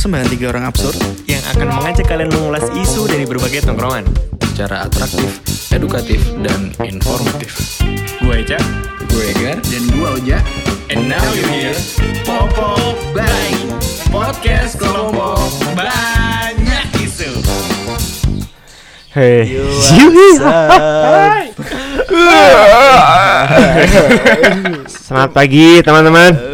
persembahan tiga orang absurd yang akan mengajak kalian mengulas isu dari berbagai tongkrongan. Secara atraktif, edukatif, dan informatif. Gue Eca, Gue Egar. dan gua Oja. and now you hear Popo Bay Podcast kelompok banyak isu. Hei, Selamat pagi teman-teman.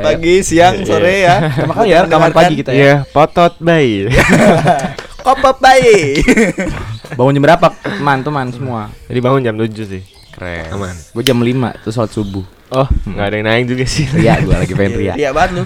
Pagi, siang, sore ya. Kali ya rekaman pagi kita ya. Ya, potot bayi. Kopop bayi. Bangun jam berapa? Teman-teman semua. Jadi bangun jam 7 sih. Keren. Aman. Gue jam 5 terus sholat subuh. Oh, nggak ada yang naik juga sih. Ria gue lagi pengen ria. Iya banget lu.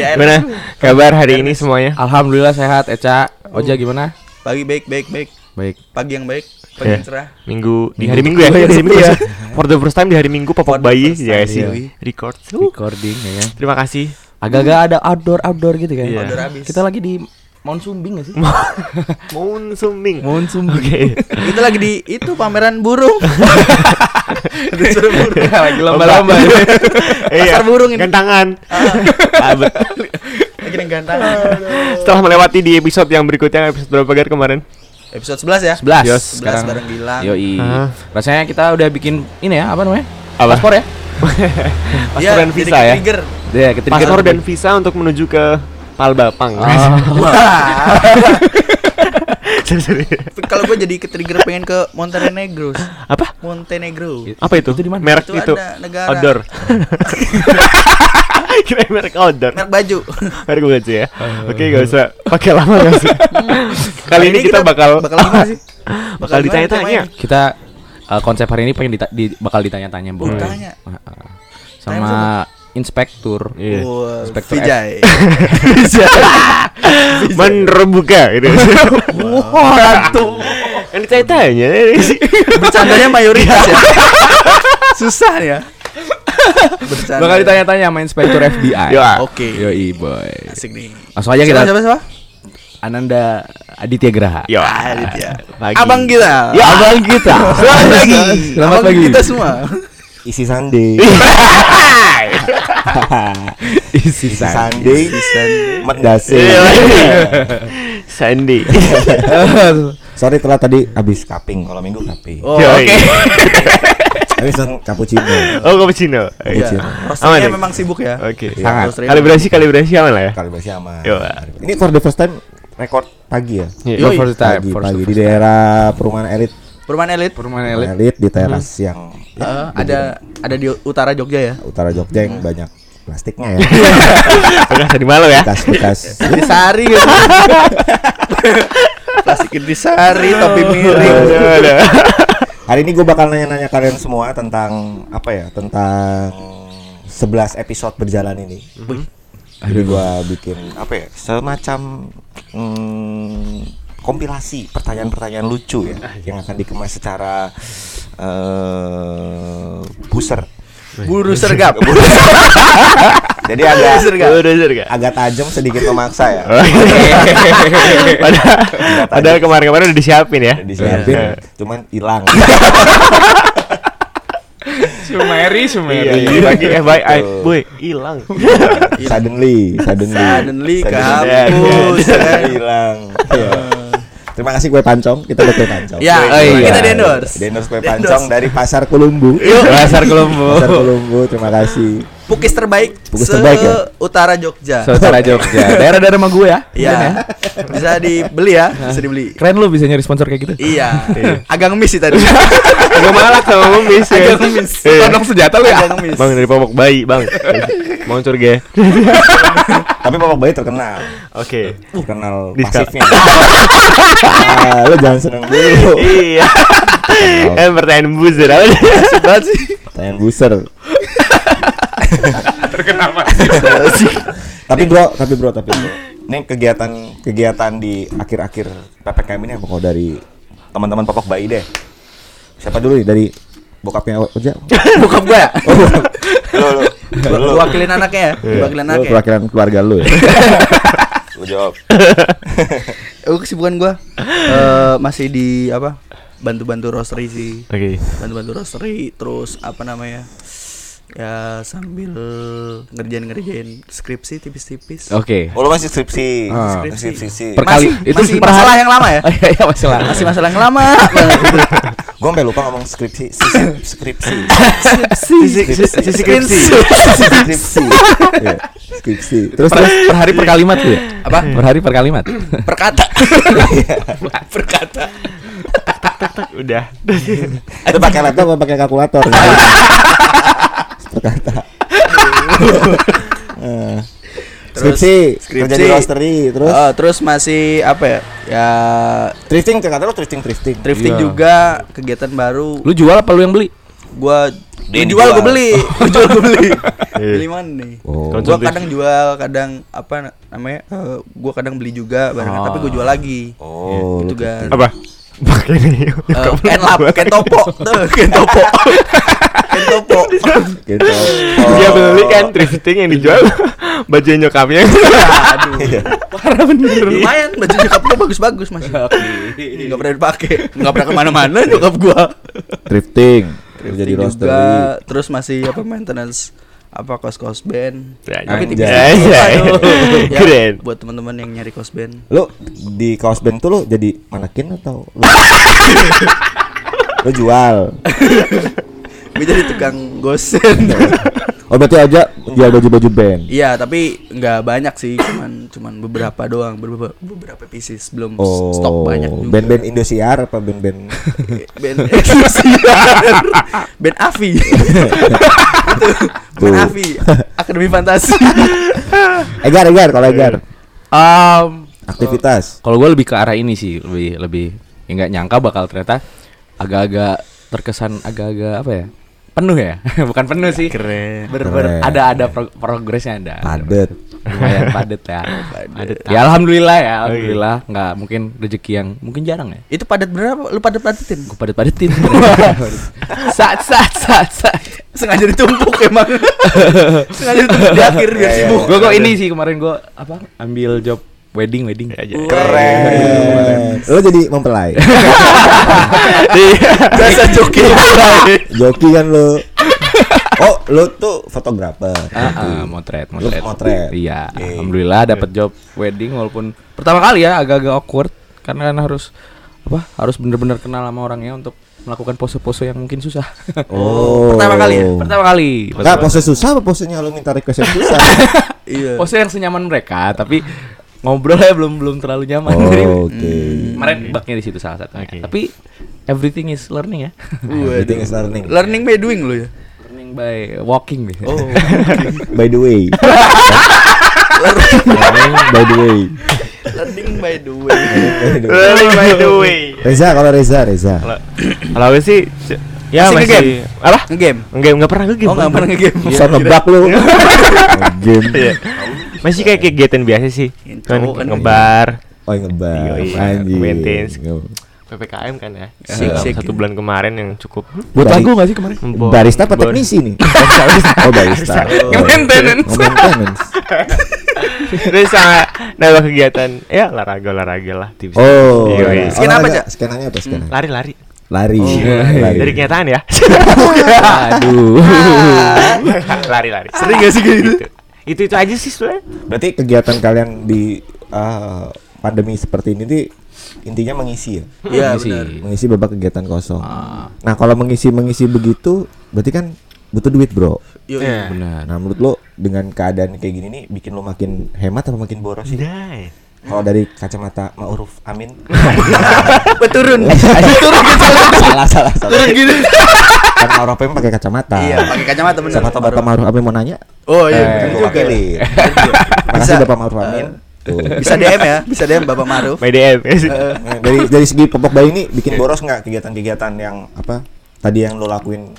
Ya, Gimana kabar hari ini semuanya? Alhamdulillah sehat Eca. Oja gimana? Pagi baik, baik, baik. Baik. Pagi yang baik, pagi Ya. yang cerah. Minggu di hari Minggu ya? Iya, Di hari Minggu iya. ya. For the first time di hari Minggu popok bayi ya sih. iya. Record. Uh, Recording ya kan. Terima kasih. Agak-agak ada outdoor outdoor gitu kan. Iya. Outdoor abis. Kita lagi di Mount Sumbing gak sih? Moon Sumbing. Mount Sumbing. Oke. Kita lagi di itu pameran burung. Disuruh burung. lagi lomba-lomba. Iya. Pasar burung ini. Gantangan. Ah, bet- Lagi ganteng. Setelah melewati di episode yang berikutnya episode berapa Gar kemarin? Episode 11 ya? 11 Yos, 11 sekarang. bareng Gilang. Yoi. Hah? Rasanya kita udah bikin ini ya, apa namanya? Apa? Paspor ya? Paspor dan jadi visa ya. Trigger. Iya, ketika Paspor dan visa untuk menuju ke Palbapang. Sorry, sorry. Kalau gue jadi ke trigger pengen ke Montenegro. Apa? Montenegro. Apa itu? Itu di mana? Merek Itu itu. ada negara. Outdoor. Kira merek outdoor. Merek baju. Merek baju ya. Oke, gak usah pakai lama gak usah. Kali ini kita bakal bakal gimana sih? bakal ditanya-tanya. kita uh, konsep hari ini pengen dita- di- bakal ditanya-tanya boy. Ditanya. Uh, uh. Sama inspektur. Iya. Wah, Inspektur Vijay. Menerbuka gitu. Waduh. Kan ditanya-tanya sih. Bercandanya mayoritas ya. Susah ya. Bercanda. Bakal ditanya-tanya sama inspektur FBI. Ya. Oke. Yoi boy. Asik nih. Langsung aja kita. Siapa siapa? siapa? Ananda Aditya Graha. Yo. Aditya. Pagi. Abang kita. Ya, Abang kita. Selamat pagi. Selamat pagi. Kita semua. Isi Sunday Isi isi san. Sunday mendase Iya. Sandy. sorry telat tadi habis kaping kalau minggu kaping Oh, Yoi. oke. tapi sen cappuccino Oh, cappuccino. Iya. Cappuccino. Ya? memang sibuk ya. Oke. Sangat. Rosternya Kalibrasi kalibrasi aman lah ya. kalibrasi aman Yo. ini for the first time record pagi ya Iya. For the time. pagi, for pagi di first time. daerah perumahan elit Perumahan elit. Perumahan perumahan elit. elit di teras yang ya, Eh, ada ada di utara Jogja ya. utara Jogja yang banyak plastiknya ya Bekas di malu ya. bekas-bekas Intisari gitu. Plastik intisari, topi miring. Hari ini gue bakal nanya-nanya kalian semua tentang apa ya tentang 11 episode berjalan ini Jadi gua bikin apa ya semacam mm, kompilasi pertanyaan-pertanyaan lucu ya yang akan dikemas secara eh buser. Buru sergap. Jadi agak Udah surga. agak tajam sedikit memaksa ya. Padahal, padahal kemarin-kemarin udah disiapin ya. Disiapin Iya. cuman hilang. Sumeri, Iya, iya. Lagi eh baik, Tuh. boy, hilang. suddenly, suddenly. Suddenly Suddenly. hilang. Iya. Terima kasih kue pancong, kita udah kue pancong. Ya, Oh, iya. kita di endorse. Di endorse kue Di pancong endorse. dari Pasar Kolumbu. Pasar Kolombo. Pasar Kolumbu, terima kasih. Pukis terbaik Pukis se terbaik ya? utara Jogja. Saudara Jogja. Daerah-daerah rumah gue ya. Iya. Bisa dibeli ya, bisa dibeli. Keren lu bisa nyari sponsor kayak gitu. Iya. Agak ngemis sih tadi. Agak malak sama ngemis ya. Agak ngemis. Iya. Senjata lu ya. Agak ngemis. Bang dari popok bayi, Bang. Mau ya. Tapi Bapak Bayi terkenal. Oke. Terkenal Di pasifnya. ah, lu jangan seneng dulu. Iya. Kan pertanyaan buzzer apa sih. Tanyaan buser. Terkenal Tapi bro, tapi bro, tapi bro. Ini kegiatan kegiatan di akhir-akhir PPKM ini apa kok dari teman-teman popok bayi deh. Siapa dulu nih dari bokapnya Oja? Bokap gue ya. Lu, lu. Lu wakilin anaknya ya. Wakilin Lu anaknya. perwakilan keluarga lu ya. Lu jawab. Oh, kesibukan gua eh masih di apa? Bantu-bantu roastery sih. Oke. Bantu-bantu roastery terus apa namanya? ya sambil ngerjain-ngerjain skripsi tipis-tipis. Oke. Oh, lu masih skripsi. Ah. Skripsi. skripsi. Per kali Masih- itu masih masalah yang lama ya? Oh, Iya, iya masalah. Masih masalah yang lama Gua sampai lupa ngomong skripsi. Skripsi. Sisi skripsi. Skripsi. Iya, Skripsi. Terus terus per hari per kalimat tuh ya? Apa? Per hari per kalimat. Perkata. Perkata. Udah. Itu pakai laptop apa pakai kalkulator? Perkata. Eh, Terus Skripsi, skripsi. kerja di roastery, terus Oh, terus masih apa ya? Ya thrifting kata lu thrifting thrifting. drifting Iya. juga kegiatan baru. Lu jual apa lu yang beli? Gua Dia lu jual dijual. gue beli, Gua jual gue beli. beli mana nih? Oh. Gua kadang jual, kadang apa na- namanya? eh, gua kadang beli juga barang, tapi gua jual lagi. Oh, itu kan. Apa? Pakai ini. Eh, Enlap, ken topo, tuh, ken topo. ken topo. gitu. Dia Oh. beli kan thrifting yang dijual baju nyokapnya. Aduh. Iya. Parah bener. Lumayan baju nyokap gua bagus-bagus masih. Enggak pernah dipakai. Enggak pernah ke mana mana nyokap gua. Thrifting, kerja di Drifting roastery. juga, terus masih apa maintenance apa kos kos band Ya, tapi tipis Anjay. Aduh. Ya, Keren. buat teman-teman yang nyari kos band Lu di kaos band tuh lu jadi manekin atau lu, lu jual? gue jadi tukang gosen Oh berarti aja jual baju-baju band. iya tapi nggak banyak sih cuman cuman beberapa doang beberapa beberapa pieces belum Oh, stok banyak juga band-band Indosiar apa band-band band Indosiar. band Avi band. Avi Akademi Fantasi Egar, Egar, kalau Egar Um, aktivitas. kalau gue lebih ke arah ini sih, lebih lebih ya nggak nyangka bakal ternyata agak-agak terkesan agak-agak apa ya? Penuh ya? Bukan penuh sih. keren Ber, ber- Keren. ada ada pro- progresnya ada. Padet. Lumayan padet ya. Padet. Ya alhamdulillah ya, alhamdulillah nggak mungkin rezeki yang mungkin jarang ya. itu padat berapa lu padat padatin Gue padet padetin. saat saat saat saat. sengaja ditumpuk emang sengaja ditumpuk di akhir biar Iya, iya. sibuk Gue kok ini sih kemarin gue apa? Ambil job wedding wedding aja. Keren. Lo jadi mempelai. Biasa joki Joki kan lo. Oh, lo tuh fotografer. Ah, ah, motret, motret. motret. Iya, Oke. alhamdulillah dapat job wedding walaupun pertama kali ya agak-agak awkward karena kan harus apa? Harus bener-bener kenal sama orangnya untuk melakukan pose-pose yang mungkin susah. Oh. Pertama kali ya? pertama kali. Enggak, pose susah apa posenya lo minta request yang susah? iya pose yang senyaman mereka, tapi ngobrolnya belum belum terlalu nyaman. Jadi, Oh, Oke. Kemarin baknya di situ salah satunya. Tapi everything is learning ya. Everything is learning. learning by doing lo ya learning by walking deh. oh By the way. Learning by the way. learning by the way. Learning by the way. Reza kalau Reza, Reza. Kalau aku sih ya Masih masih, nge-game? apa? ngegame Enggak enggak pernah nge-game. oh nggak pernah ngegame Bisa nebak lu. Game. Iya. Masih kayak kegiatan biasa sih. Kan kan ngebar, Oh, ngebar. Iya, Anjing. PPKM kan ya. Sik, sik. Satu bulan kemarin yang cukup Buat lagu gak sih kemarin? Barista apa teknisi nih? Oh, barista. Oh. Maintenance. Oh, maintenance. Terus sama nambah kegiatan ya olahraga olahraga lah tips. Oh. Iya, iya. Scan apa, Cak? Scananya apa scan? Lari-lari. Lari. Dari Lari. kenyataan ya. Aduh. Lari-lari. Sering gak sih kayak gitu? Itu itu aja sih sebenarnya. Berarti kegiatan kalian di uh, pandemi seperti ini tuh intinya mengisi ya? iya Mengisi. benar Mengisi babak kegiatan kosong. Ah. Nah, kalau mengisi mengisi begitu, berarti kan butuh duit, Bro. Iya. Benar. Nah, menurut lo dengan keadaan kayak gini nih bikin lo makin hemat apa makin boros sih? Dai. Kalau dari kacamata Ma'ruf Amin. turun turun gitu salah, salah, salah. turun gitu Kan Ma'ruf Amin pakai kacamata. iya pakai kacamata bener Siapa tahu Bapak Ma'ruf Amin mau nanya? oh iya Eh, bener juga. Makasih Bisa. Bapak Ma'ruf Amin. Tuh. bisa DM ya bisa DM Bapak Maruf My DM. Nah, dari dari segi popok bayi ini bikin boros nggak kegiatan-kegiatan yang apa tadi yang lo lakuin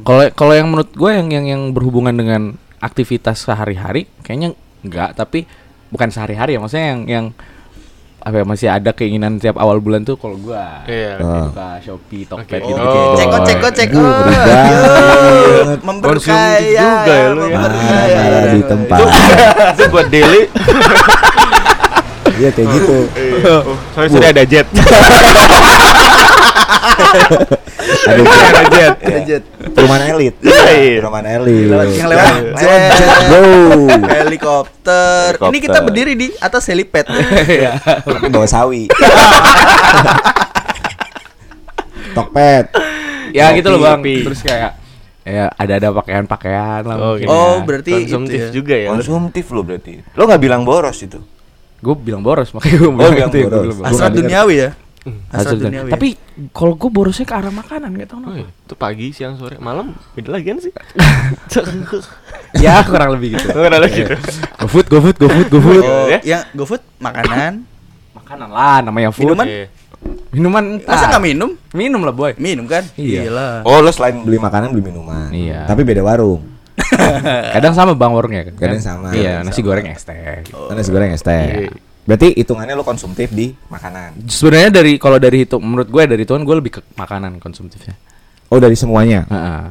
Kalau kalau yang menurut gue yang yang yang berhubungan dengan aktivitas sehari-hari kayaknya enggak, tapi bukan sehari-hari ya, maksudnya yang yang apa ya masih ada keinginan tiap awal bulan tuh kalau gua Iya. Ah. buka Shopee, Tokped Oke. gitu. Oh. cekot cekot cekot Uh, banget. memperkaya juga ya lu ya. marah di tempat Itu buat daily. iya kayak gitu Soalnya sudah ada jet. ada jet, Ada jet. Ada jet. perumahan elit, Iya. perumahan elit. Yang lewat Jet. Helikopter. Ini kita berdiri di atas helipad. Tapi bawa sawi. Tokped. ya gitu loh bang terus kayak ya ada ada pakaian pakaian lah Oh, mungkin gitu. Oh, ya. berarti Konsumtif ya. juga ya. Konsumtif lo berarti. Lo nggak bilang boros itu. gue bilang boros makanya gue Oh, bilang bilang ya, gua boros. bilang nggak duniawi ya. Hasrat Hasrat dunia. duniawi. tapi kalau gue borosnya ke arah makanan nggak tahu Oh, kenapa iya. Itu pagi, siang, sore, malam beda lagi kan sih? ya kurang lebih gitu Kurang lebih gitu. GoFood GoFood GoFood GoFood Oh, ya. yang GoFood makanan. makanan lah namanya food Minuman? Iya. minuman Masa entah. nggak minum? minum lah boy Minum kan? Iya. Iyalah. Oh, lo selain beli makanan beli minuman. Iya. Tapi beda warung. kadang sama bang warungnya kan Kadang sama. iya nasi sama. goreng es teh gitu. Kan nasi goreng es teh. Berarti hitungannya lo konsumtif di makanan. sebenarnya dari kalau dari hitung menurut gue dari tuan gue lebih ke makanan konsumtifnya Oh, dari semuanya.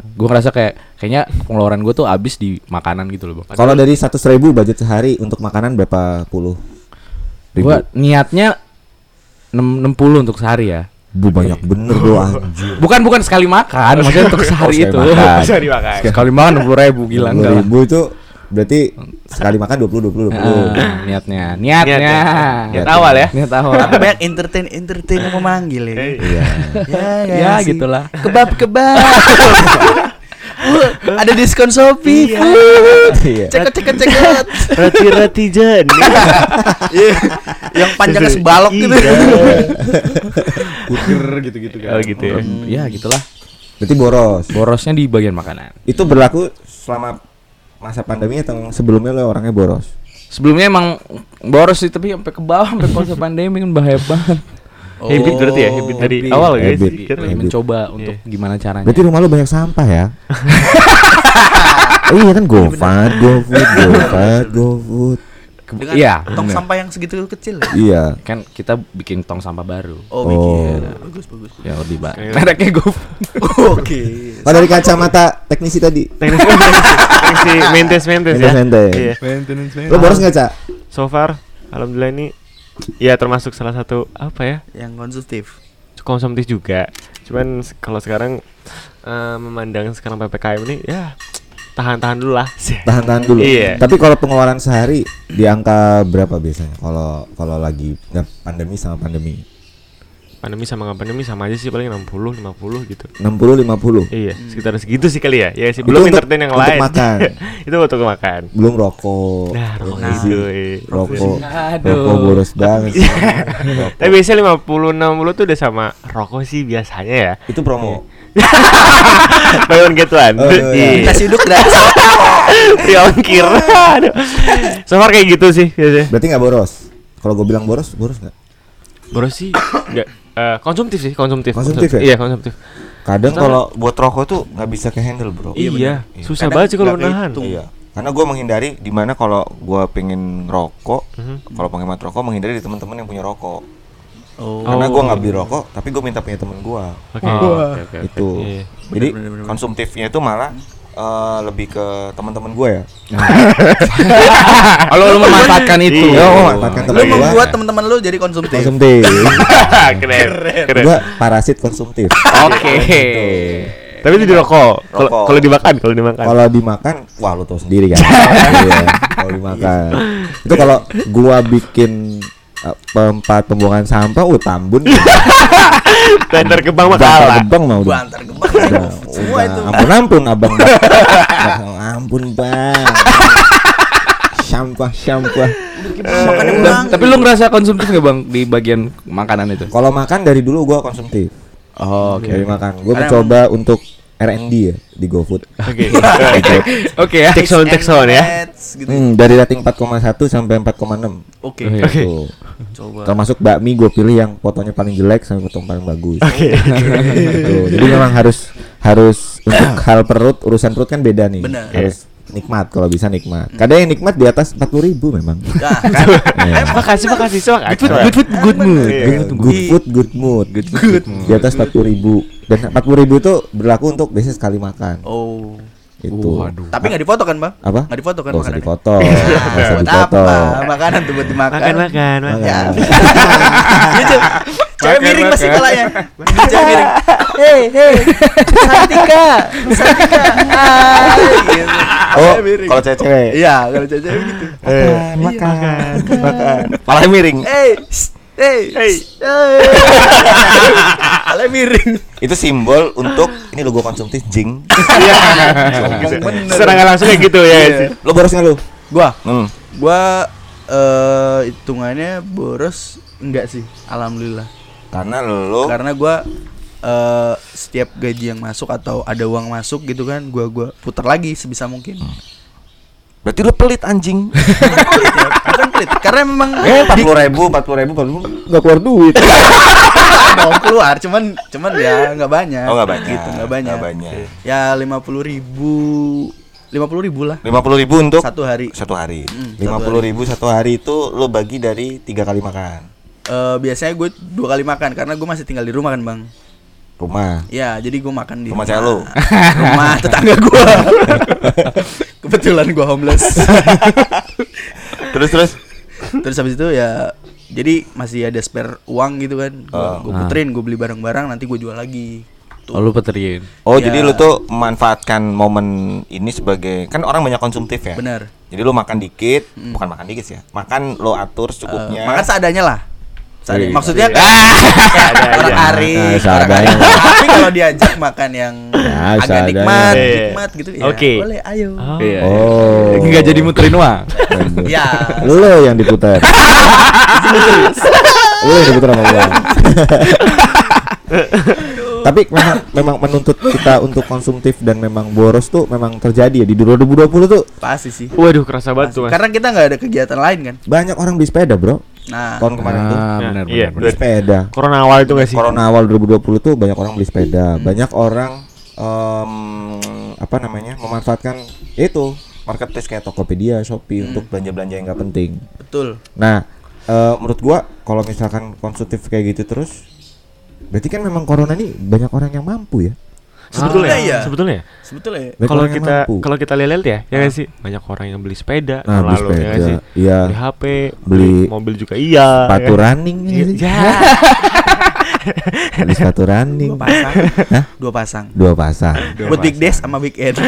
gue ngerasa kayak kayaknya pengeluaran gue tuh habis di makanan gitu loh bang Kalau dari seratus ribu budget sehari untuk makanan berapa puluh ribu? gue niatnya 6, 60 untuk sehari ya Bu banyak bener anjir. bukan bukan sekali makan maksudnya untuk sehari sekali itu makan. Bisa dimakan. sekali makan 60 ribu gila enggak ribu itu berarti sekali makan dua puluh dua puluh dua puluh. Ah, niatnya niatnya Niat ya. Niat awal ya. niat awal Tapi banyak entertain entertain yang memanggil ya. Iya. Ya, ya gitulah Kebab kebab. Bu, ada diskon Shopee. Bu. Iya. Cekot cekot cekot. Rati-rati jen. Iya. Yang panjangnya sebalok gitu. Burger gitu-gitu Oh, gitu ya. ya gitulah Berarti boros. borosnya di bagian makanan Itu berlaku selama masa pandemi atau sebelumnya lo orangnya boros? sebelumnya emang boros sih tapi sampai ke bawah sampai masa pandemi kan bahaya banget Habit berarti ya, habit dari habit. awal guys. Habit. Kan? Lagi mencoba untuk gimana caranya Berarti rumah lo banyak sampah ya? Oh iya kan GoFood, GoFood, GoFood, GoFood. Dengan Iya, tong bener. sampah yang segitu kecil. ya? Iya. kan kita bikin tong sampah baru Oh, Oh. bikin. Bagus bagus. ya lebih baik Kayak- mereknya gue Oke. Oh dari kacamata teknisi tadi. Teknis teknisi maintenance maintenance ya. Maintenance. Iya. Lo boros nggak cak? So far, alhamdulillah ini ya termasuk salah satu apa ya Yang konsumtif. konsumtif juga. Cuman kalau sekarang eh, memandang sekarang ppkm ini ya tahan-tahan dulu lah. Tahan-tahan dulu. Iya. Tapi kalau pengeluaran sehari di angka berapa biasanya? Kalau kalau lagi nggak pandemi sama pandemi. Pandemi sama nggak pandemi sama aja sih paling 60 50 gitu. 60 50. Iya, sekitar segitu sih kali ya. Ya sih belum untuk- entertain yang untuk lain. makan. itu untuk makan. Belum rokok. Nah, rokok Iya itu. Rokok. Aduh. Rokok boros banget. Tapi biasanya 50 60 tuh udah sama rokok sih biasanya ya. Itu promo. Buy one get one. Oh, iya. Iya. Kasih uduk gratis. Free ongkir. So far kayak gitu sih biasanya. Berarti nggak boros. Kalau gue bilang boros, boros nggak? Boros sih enggak eh, konsumtif sih, konsumtif. Konsumtif ya? Iya, konsumtif. Kadang kalau buat rokok tuh nggak bisa ke handle bro. Iya, bener. susah Kadang banget sih kalau nggak nahan. kehitung. Iya. Karena gue menghindari di mana kalau gue pengen rokok, Mhm. kalau penghemat rokok menghindari di teman-teman yang punya rokok. Oh. Karena Oh. gue nggak beli rokok, tapi gue minta punya temen gue. Oke. Oh, oke, oke, oke. Itu. Iya. Jadi bener, bener. konsumtifnya itu malah eh, lebih ke teman-teman gue ya. kalau lu memanfaatkan itu Iya, Oh, oh, manfaatkan Lu teman gue. membuat teman-teman lu jadi konsumtif. konsumtif. keren. Keren. gue parasit konsumtif. oke Tapi itu di rokok. Kalau dimakan, kalau dimakan. Kalau dimakan, wah lu tahu sendiri kan. Iya, kalau dimakan. Itu kalau gua bikin uh, tempat pembuangan sampah, uh tambun. Tender kebang mah Bantar kalah. gebang mah Gua udah. antar gebang. Udah, Semua udah. itu. Ampun ampun abang. ampun bang. Sampah sampah. Tapi lu ngerasa konsumtif gak bang di bagian makanan itu Kalau makan dari dulu gua konsumtif. oh, oke Dari makan. Gua Karena mencoba untuk R&D ya di GoFood. Oke. oke ya Take sound, take sound ya. Gitu. Hmm, dari rating 4,1 sampai 4,6. Oke. Oke. Oke. Tuh. Coba. Termasuk bakmi gue pilih yang fotonya paling jelek sampai foto paling bagus. Oke. Gitu. Jadi memang harus harus untuk hal perut urusan perut kan beda nih. Benar. Harus nikmat kalau bisa nikmat. Kadang yang nikmat di atas 40 ribu memang. Nah, kan. Iya. Makasih, makasih, semangat. good food good food good mood. Good, good food, good mood. Good, good, Di atas 40 ribu. Dan 40 ribu itu berlaku untuk biasanya sekali makan. Oh. Itu. Waduh. Tapi nggak difoto kan, Bang? Apa? Nggak difoto kan Gak usah makanannya? difoto. Gak usah difoto. apa? Makanan tuh buat dimakan. Makan, makan, makan. Ya. Makan. Gitu. Cewek Makan, miring pasti makan. kalanya. Cewek miring. Hei, hei. Santika. Santika. Gitu. Oh, kalau cewek-cewek. Iya, kalau cewek gitu. Eh, makan, makan. Malah miring. Hey, shh, hey, hey, Kalanya miring. Itu simbol untuk ini logo konsumtif jing. bener. Serangan langsung kayak gitu ya. sih. Lo boros nggak lo? Gua, Hmm. gua eh hitungannya boros enggak sih, alhamdulillah. Karena lo Karena gua eh setiap gaji yang masuk atau ada uang masuk gitu kan, gua gua putar lagi sebisa mungkin. Berarti lo pelit anjing. pelit ya, bukan pelit. Karena memang Eh, empat puluh ribu, empat puluh ribu, empat puluh nggak keluar duit. mau keluar, cuman cuman ya nggak banyak. Oh, nggak banyak. Gitu, nggak banyak. Nggak banyak. Ya lima puluh ribu, lima puluh ribu lah Lima puluh ribu untuk satu hari. satu hari. Hmm, Lima puluh ribu satu hari itu lo bagi dari tiga kali makan. Eh, biasanya gue dua kali makan karena gue masih tinggal di rumah kan bang. Rumah. Ya jadi gue makan di Rumah cewek lu? rumah tetangga gue. Kebetulan gue homeless. terus terus. Terus habis itu ya jadi masih ada spare uang gitu kan. Gue Oh. puterin, gue beli barang-barang nanti gue jual lagi. Oh lu peterin. Oh, Ya. jadi lu tuh memanfaatkan momen ini sebagai kan orang banyak konsumtif ya. Benar. Jadi lu makan dikit, bukan makan dikit sih ya. Makan lo atur Eh, secukupnya. makan seadanya lah. Seadanya. Iya. Maksudnya Iya. orang Nah, seadanya. Tapi kalau diajak makan yang Ya, agak nikmat, Iya. nikmat gitu ya. Oke. Boleh, ayo. Oh. Iya. Oh. Enggak jadi muterin uang. Ya. Lo yang diputar. Lo yang diputar sama gua. Tapi memang memang menuntut kita untuk konsumtif dan memang boros tuh memang terjadi ya di 2020 tuh Pasti sih. Waduh, kerasa banget tuh. Karena kita nggak ada kegiatan lain kan. banyak orang beli sepeda, Bro. Nah, Tahun kemarin tuh Ah, Ya, benar iya, benar. beli sepeda. Corona awal itu gak sih? Corona awal 2020 tuh banyak orang beli sepeda, banyak orang em, apa namanya? memanfaatkan itu marketplace kayak Tokopedia, Shopee untuk belanja-belanja yang nggak penting. betul. Nah, eh, menurut gua kalau misalkan konsumtif kayak gitu terus berarti kan memang corona ini banyak orang yang mampu ya. Sebetulnya, Ah, iya. sebetulnya. Sebetulnya ya. Banyak Kalau kita kalau kita lihat ya, ya nggak sih? Banyak orang yang beli sepeda Nah, beli lalu, ya sepeda, sih? iya. Beli HP, Beli- mobil juga iya. sepatu ya. running Iya, ya. Ya. Beli sepatu running. Dua pasang. Hah? Dua pasang. Dua pasang. Buat Big Dash sama Big Ed.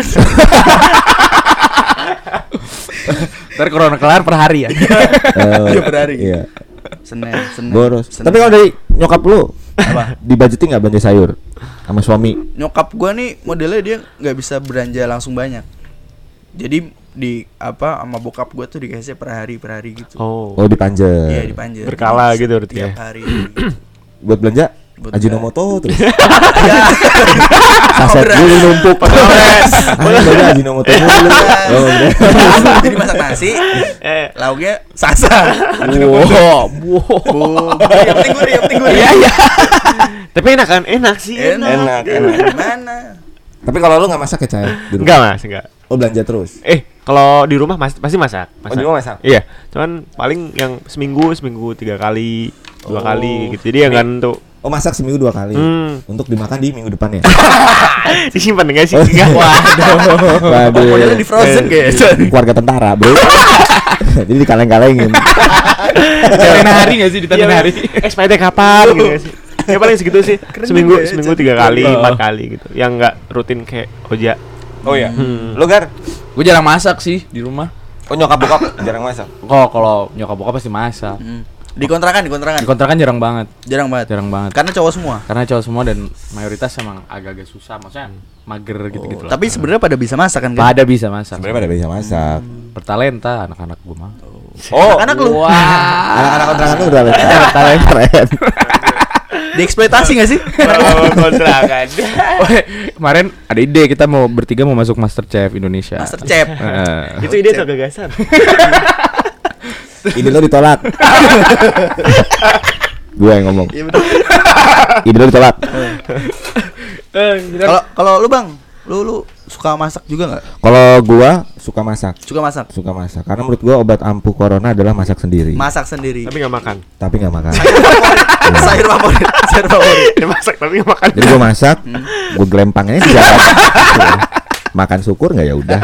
Ntar corona kelar per hari ya. Iya, per hari. Iya. Senin, Senin. Boros. Senin. Tapi kalau dari nyokap lu apa? dibudgetin nggak belanja sayur sama suami? Nyokap gua nih modelnya dia nggak bisa belanja langsung banyak. Jadi di apa sama bokap gua tuh dikasih per hari per hari gitu. Oh. Oh dipanjer. Iya dipanjer. Berkala gitu berarti Tiap ya? hari. Buat belanja Ajinomoto terus. Ya. Saset dulu numpuk. Belanja Ajinomoto dulu. Oh. Jadi masak nasi, Eh. lauknya sasa. Wow, wow. Oh, yang penting gurih, yang penting gurih. Iya iya. Tapi enak kan? Enak sih. Enak, Enak, enak. enak. Gimana? Tapi kalau lu nggak masak ya, rumah? Enggak, Mas, enggak. Oh, belanja terus. Eh, kalau di rumah mas, pasti masak. Oh, di rumah masak? Iya, cuman paling yang seminggu seminggu tiga kali, dua Oh. kali gitu. Jadi ya kan tuh Oh, masak seminggu dua kali. Hmm. Untuk dimakan di minggu depannya. disimpan enggak sih? Oh, Enggak. Waduh. Waduh. Modelnya di frozen Eh, kayaknya. Keluarga tentara, Bro. Jadi dikaleng-kalengin. Ditanerin hari nggak sih Iya, ditanerin hari? Expirednya kapan gitu sih? Ya paling segitu sih. seminggu ya, seminggu tiga kali, Oh. empat kali gitu. Yang enggak rutin kayak Oja. Oh iya. Hmm. Lu Gar? Gue jarang masak sih di rumah. Oh nyokap bokap jarang masak. Kok kalau nyokap bokap pasti masak. Hmm. Di kontrakan, di kontrakan. Di kontrakan jarang banget. Jarang banget. Jarang banget. Karena cowok semua. Karena cowok semua dan mayoritas emang agak-agak susah, maksudnya mager gitu-gitu lah. Tapi sebenarnya pada bisa masak kan? Pada bisa masak. Sebenarnya pada bisa masak. Bertalenta anak-anak gue mah. Oh, Anak lu anak-anak kontrakan lu udah talent keren. dieksploitasi gak sih? Oh, kontrakan. Oh, kemarin ada ide kita mau bertiga mau masuk Master Chef Indonesia. Master Chef. Heeh. Itu ide atau gagasan? Ide lu ditolak. Gue yang ngomong. Iya betul. Ide lu ditolak. Kalau kalau lu Bang, lu lu suka masak juga nggak? Kalau gua suka masak, Suka masak. suka masak. Karena menurut gua obat ampuh corona adalah masak sendiri. Masak sendiri. Tapi nggak makan. tapi nggak makan. sayur favorit, sayur favorit. Dia masak tapi nggak makan. Jadi gua masak, gua gelempangnya sih jalan. makan syukur nggak? Ya udah.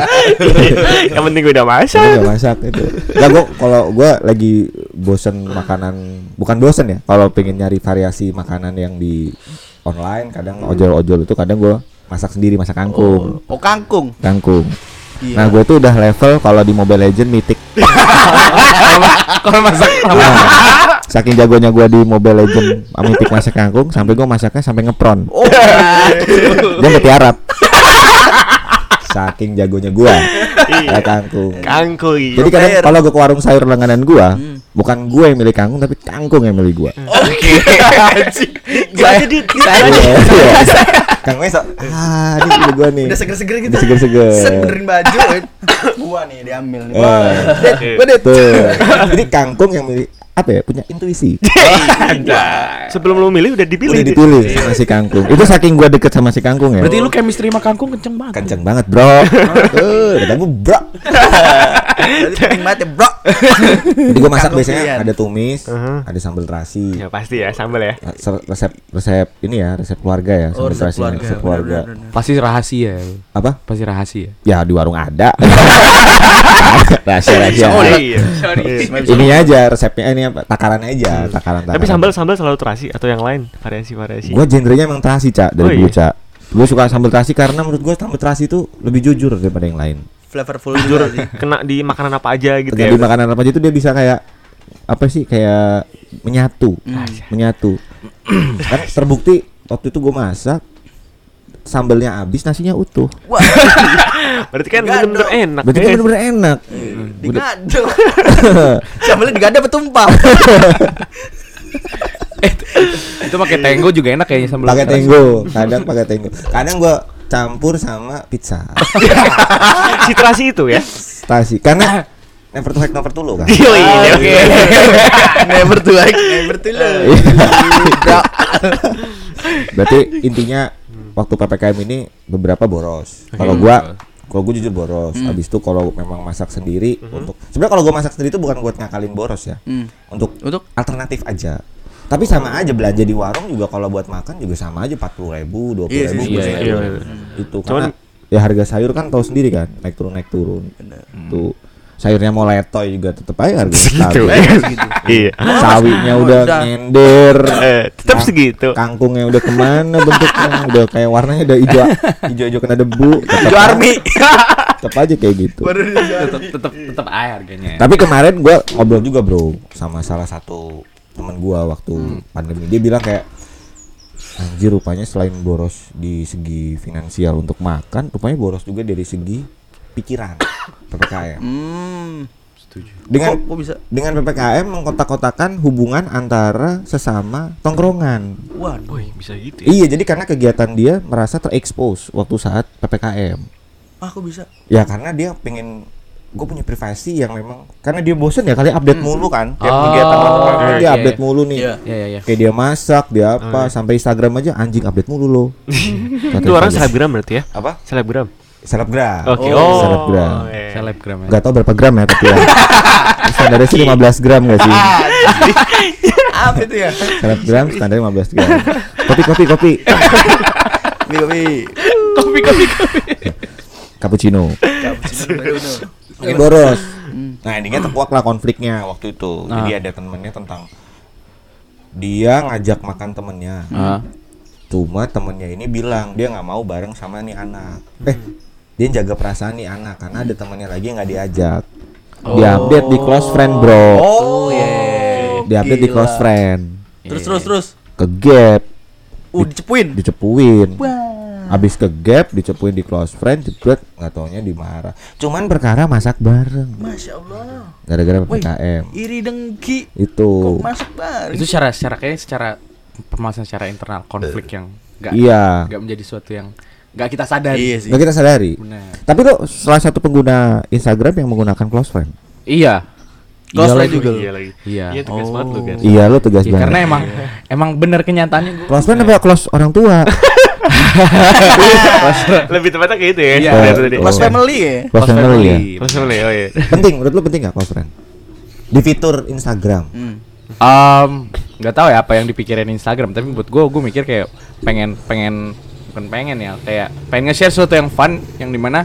Yang penting gue udah masak. nggak masak itu. Nggak gua kalau gua lagi bosen makanan bukan bosen ya kalau pengen nyari variasi makanan yang di online kadang ojol-ojol itu kadang gua masak sendiri masak kangkung. Oh kangkung. kangkung. Iya. nah gue tuh udah level kalau di Mobile Legend mythic Kalau masak Nah, saking jagonya gua di Mobile Legend mythic masak kangkung sampai gua masaknya sampai ngepron. Oh. dia nggak tiarap saking jagonya gua. Ya kangkung. Kangkung. jadi kadang kalau gua ke warung sayur langganan gua bukan gua yang milih kangkung tapi kangkung yang milih gua Oke. Gak jadi Iya, iya. kangkungnya so ah ini milih gua nih Udah seger-seger gitu. Udah seger-seger. Set benerin baju. eh. gua nih diambil nih. Eh. Gua dit. tuh jadi kangkung yang milih apa ya punya intuisi Sebelum lu milih udah dipilih. udah dipilih sama si kangkung itu saking gua deket sama si kangkung ya Berarti lu chemistry sama kangkung kenceng banget. kenceng banget bro tuh kata gua bro Jadi penting banget ya, Bro. jadi gua masak Kangkung biasanya pilihan. ada tumis Uh-huh. ada sambal terasi Ya pasti ya sambal ya. Resep- resep resep ini ya resep keluarga ya Oh, sambal resep terasi keluarga. resep keluarga Bener, bener, bener. Pasti rahasia. apa Pasti rahasia. ya di warung ada rahasia rahasia Oh iya. ini aja resepnya ini apa takarannya aja takaran takaran Tapi sambal sambal selalu terasi atau yang lain variasi variasi. gue genrenya emang terasi cak dari Oh, dulu iya? cak gue suka sambal terasi karena menurut gue sambal terasi itu lebih jujur daripada yang lain Flavorful Jujur kena di makanan apa aja gitu Tergantung ya. di makanan apa aja itu dia bisa kayak apa sih kayak menyatu Hmm. menyatu kan terbukti waktu itu gue masak sambalnya habis nasinya utuh Wah, Berarti kan bener-bener enak. berarti kan bener-bener enak digado. Sambalnya digado petumpah. Itu pakai tenggo juga enak kayaknya sambal. pakai tenggo kadang pakai tenggo kadang gue campur sama pizza si terasi itu ya. stasi karena never to hack never to low kan Yo iya oke. Never to like, never to love. Bro. berarti intinya waktu ppkm ini beberapa boros. Kalau gua kalau gue jujur boros. Habis itu kalau memang masak sendiri untuk sebenarnya kalau gue masak sendiri itu bukan buat ngakalin boros ya. Hmm. untuk Untuk? alternatif aja. Tapi sama aja belanja di warung juga kalau buat makan juga sama aja empat puluh ribu dua puluh Iya ribu sih, iya, iya, iya. itu Cuman- karena ya harga sayur kan tahu sendiri kan naik turun naik turun. Tuh sayurnya mau letoy juga tetep aja harga Segitu. stabil. segitu. Iya. sawinya Oh, udah nyender Eh, tetap segitu. kangkungnya udah ke mana bentuknya udah kayak warnanya udah hijau hijau hijau kena debu tetep Hijau aja- army. tetep aja kayak gitu Tetep tetep tetep air harganya. tapi kemarin gua ngobrol juga bro sama salah satu teman gua waktu pandemi dia bilang kayak anjir rupanya selain boros di segi finansial untuk makan rupanya boros juga dari segi pikiran ppkm Hmm. dengan Kok, kok bisa? dengan ppkm mengkotak-kotakan hubungan antara sesama tongkrongan Waduh. Woi, bisa gitu ya. Iya, jadi karena kegiatan dia merasa terekspos waktu saat PPKM. Ah, kok bisa? Ya karena dia pengen gue punya privasi yang memang karena dia bosen ya kali update mulu kan. Tiap Oh, kegiatan apa-apa iya, dia iya. update mulu nih. Iya. Ya ya ya. Kayak dia masak, dia apa, sampai Instagram aja anjing update mulu loh. Itu orang selebgram berarti ya? apa? Selebgram. Selebgram. Oke. Oh, Oh, selebgram. Selebgram ya. Gak tau berapa gram ya tapi ya. Standarnya sih 15 gram gak sih? Apa itu ya? Selebgram standarnya 15 gram. Kopi kopi kopi. Mie kopi. Kopi kopi kopi. Cappuccino. Cappuccino. Makin boros. Nah, intinya terkuak lah konfliknya waktu itu. Jadi Ah. ada temennya tentang dia ngajak makan temennya. Ah. Cuma temennya ini bilang dia nggak mau bareng sama nih anak. Eh, dia jaga perasaan nih anak karena ada temennya lagi yang nggak diajak. Dia update di close friend, bro. Oh, iya. Dia update di gila. close friend. Terus terus terus. Ke gap, Uh, dicepuin. dicepuin. Abis ke gap, dicepuin di close friend, jebret, nggak taunya dimarah. Cuman perkara masak bareng, Masya Allah. gara-gara. PPKM. Iri dengki. Itu. Kok masuk bareng? Itu secara secara kayaknya secara permasalahan secara internal konflik yang enggak Iya. enggak menjadi suatu yang enggak kita sadari. Iya sih. Nggak kita sadari. Benar. Tapi lo salah satu pengguna Instagram yang menggunakan close friend. Iya. Close Iya friend lagi. juga. Iya lagi. Iya. Iya tegas banget lu kan. Iya lo tegas Ya, banget. karena emang emang bener kenyataannya gua. close friend apa close orang tua? Lebih tepatnya kayak itu ya. Iya. Close Oh. family ya? Close family ya. Close family. Oh iya. penting menurut lo penting nggak close friend? Di fitur Instagram. Hmm. Um, nggak tahu ya apa yang dipikirin Instagram, tapi buat gue gue mikir kayak pengen pengen bukan pengen ya kayak pengen nge-share sesuatu yang fun yang di mana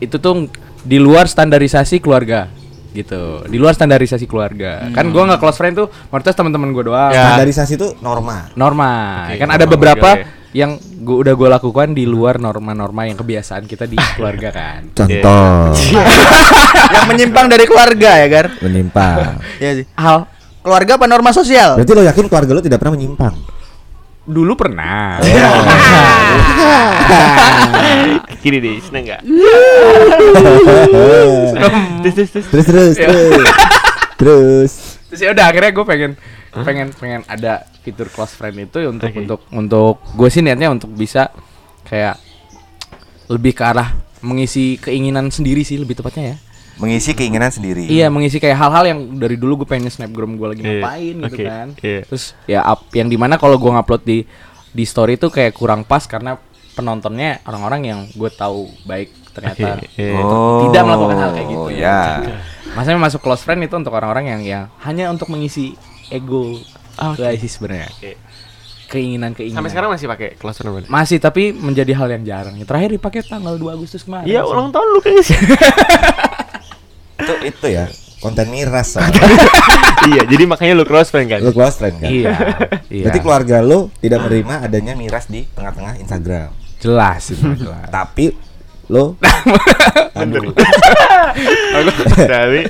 itu tuh di luar standarisasi keluarga gitu. Di luar standarisasi keluarga. Kan gua nggak close friend tuh mayoritas teman-teman gue doang. Standarisasi itu norma. norma. Oke, kan ada beberapa boleh. yang gua udah gue lakukan di luar norma-norma yang kebiasaan kita di keluarga kan. Contoh. Yang menyimpang dari keluarga ya gar? Menyimpang. Iya sih. Hal keluarga apa norma sosial? Berarti lo yakin keluarga lo tidak pernah menyimpang? Dulu pernah Gini deh, seneng nggak? terus terus terus terus. terus. Terus ya udah akhirnya gue pengen pengen pengen ada fitur close friend itu untuk Oke. untuk untuk gue sih niatnya untuk bisa kayak lebih ke arah mengisi keinginan sendiri sih lebih tepatnya ya. Mengisi keinginan sendiri. Iya mengisi kayak hal-hal yang dari dulu gue pengen snapgram gue lagi Iya, ngapain gitu oke, kan. iya. Terus ya up yang di mana kalau gue ngupload di di story itu kayak kurang pas karena penontonnya orang-orang yang gue tahu baik ternyata Oke, iya. tidak melakukan hal kayak gitu. Oh, ya. Masanya masuk close friend itu untuk orang-orang yang yang hanya untuk mengisi ego Ah, oke. guys sih sebenarnya. Oke. Keinginan-keinginan. Sampai sekarang masih pakai close friend masih tapi menjadi hal yang jarang. Terakhir dipakai tanggal 2 Agustus kemarin. Iya, sih. ulang tahun lu kayaknya sih. Itu itu ya konten miras. Iya, jadi makanya lu close friend kan? lo close friend kan? Iya. iya. Berarti keluarga lo tidak menerima adanya miras di tengah-tengah Instagram. jelas itu jelas. Tapi lo. Tapi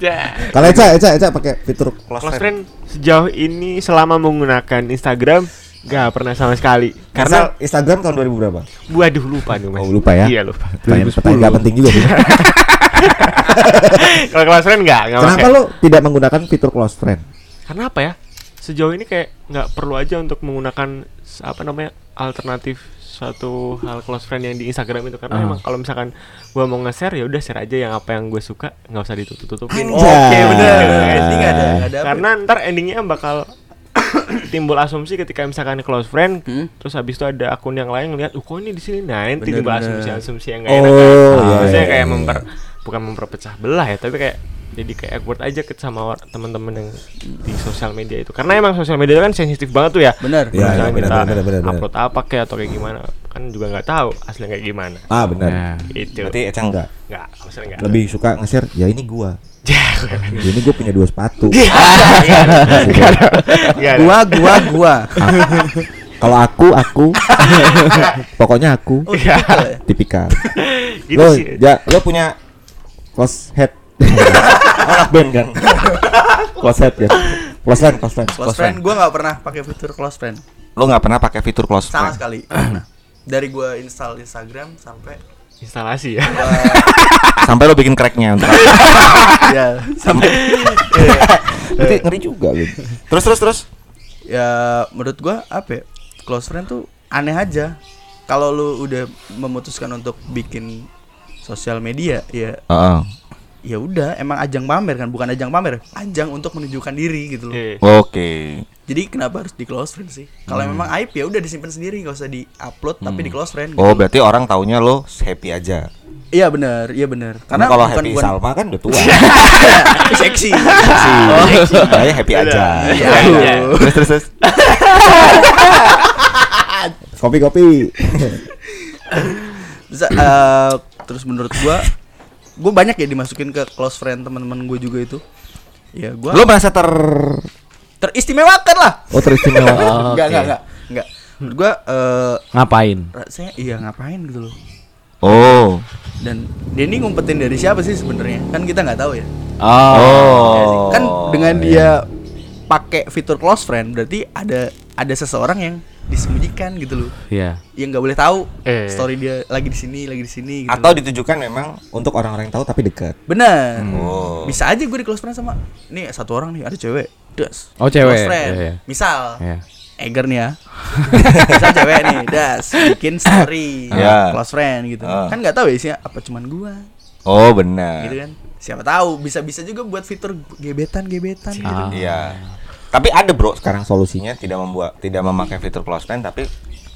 ya. Kalau Eca, Eca, Eca pakai fitur close, close friend. friend sejauh ini selama menggunakan Instagram Gak pernah sama sekali Karena Instagram tahun 2000 berapa? Waduh lupa nih mas Oh, lupa ya? Iya lupa Pertanyaan, pertanyaan gak penting juga sih. Kalau close friend gak, gak Kenapa pakai. lo tidak menggunakan fitur close friend? Karena apa ya? Sejauh ini kayak nggak perlu aja untuk menggunakan apa namanya alternatif suatu hal close friend yang di Instagram itu karena Ah. emang kalau misalkan gua mau nge-share ya udah share aja yang apa yang gue suka nggak usah ditutup-tutupin. Oke bener Gitu, guys. Ini nggak ada ada apa. Karena ntar endingnya bakal timbul asumsi ketika misalkan close friend Hmm. terus habis itu ada akun yang lain ngeliat uh kok ini di sini nah nanti Bener, timbul asumsi-asumsi yang Oh, gak enak kan iya, iya, kayak iya. memper bukan memperpecah belah ya tapi kayak jadi kayak awkward aja ke sama teman-teman yang di sosial media itu karena emang sosial media itu kan sensitif banget tuh ya Bener Iya, Misalnya iya, benar, kita benar, benar, benar. upload apa kayak atau kayak gimana kan juga nggak tahu aslinya kayak gimana Ah benar. Nah. itu Berarti Eca enggak. nggak maksudnya nggak Lebih suka nge-share ya ini gua. Ya, Ya, ini gua punya dua sepatu. ada. Gua gua gua Kalau aku aku pokoknya aku Oh gitu ya tipikal. gitu lo ya lo punya close head. Anak band kan. close head ya. Close friend, close friend. Close friend Gua nggak pernah pakai fitur close friend Lo nggak pernah pakai fitur close Sama friend? sekali Dari gua install Instagram sampai instalasi ya gua Sampai lo bikin cracknya untuk ya sampai Berarti ngeri juga lo. Terus terus terus. ya menurut gua apa ya close friend tuh aneh aja kalau lu udah memutuskan untuk bikin sosial media ya Heeh. ya udah emang ajang pamer kan bukan ajang pamer ajang untuk menunjukkan diri gitu loh Iya. Oke. jadi kenapa harus di close friend sih kalau memang aib ya udah disimpan sendiri gak usah di upload tapi di close friend Oh, gitu. berarti orang taunya lo happy aja. iya bener iya bener Karena kalau bukan happy bukan Salma kan udah tua. seksi Oh, Makanya happy aja. Iya, iya. Terus terus terus. Kopi kopi. Bisa, eh, terus menurut gua gua banyak ya dimasukin ke close friend teman-teman gue juga itu ya gua Lo merasa ter teristimewakan lah Oh teristimewa. Enggak, enggak, enggak. Enggak. Menurut gua eh Ngapain? rasanya iya ngapain gitu loh. Oh. Dan dia ini ngumpetin dari siapa sih sebenarnya? Kan kita nggak tahu ya. Oh. Kan dengan dia pakai fitur close friend berarti ada ada seseorang yang disembunyikan gitu loh. Iya. Yang nggak boleh tahu Eh. story dia lagi di sini, lagi di sini gitu. Atau loh. ditujukan memang untuk orang-orang yang tahu tapi dekat. benar. Oh. Bisa aja gue di close friend sama nih satu orang nih ada cewek. Das. Oh, cewek. Close friend. Iya, iya. Misal Iya. Eger nih ya Misal cewek nih Das Bikin story Ya. Close friend gitu Ah. Kan gak tahu ya isinya Apa cuman gua Oh benar. Gitu kan Siapa tahu Bisa-bisa juga buat fitur Gebetan-gebetan gitu Ah. Iya. Tapi ada bro sekarang solusinya tidak membuat tidak memakai fitur close friend tapi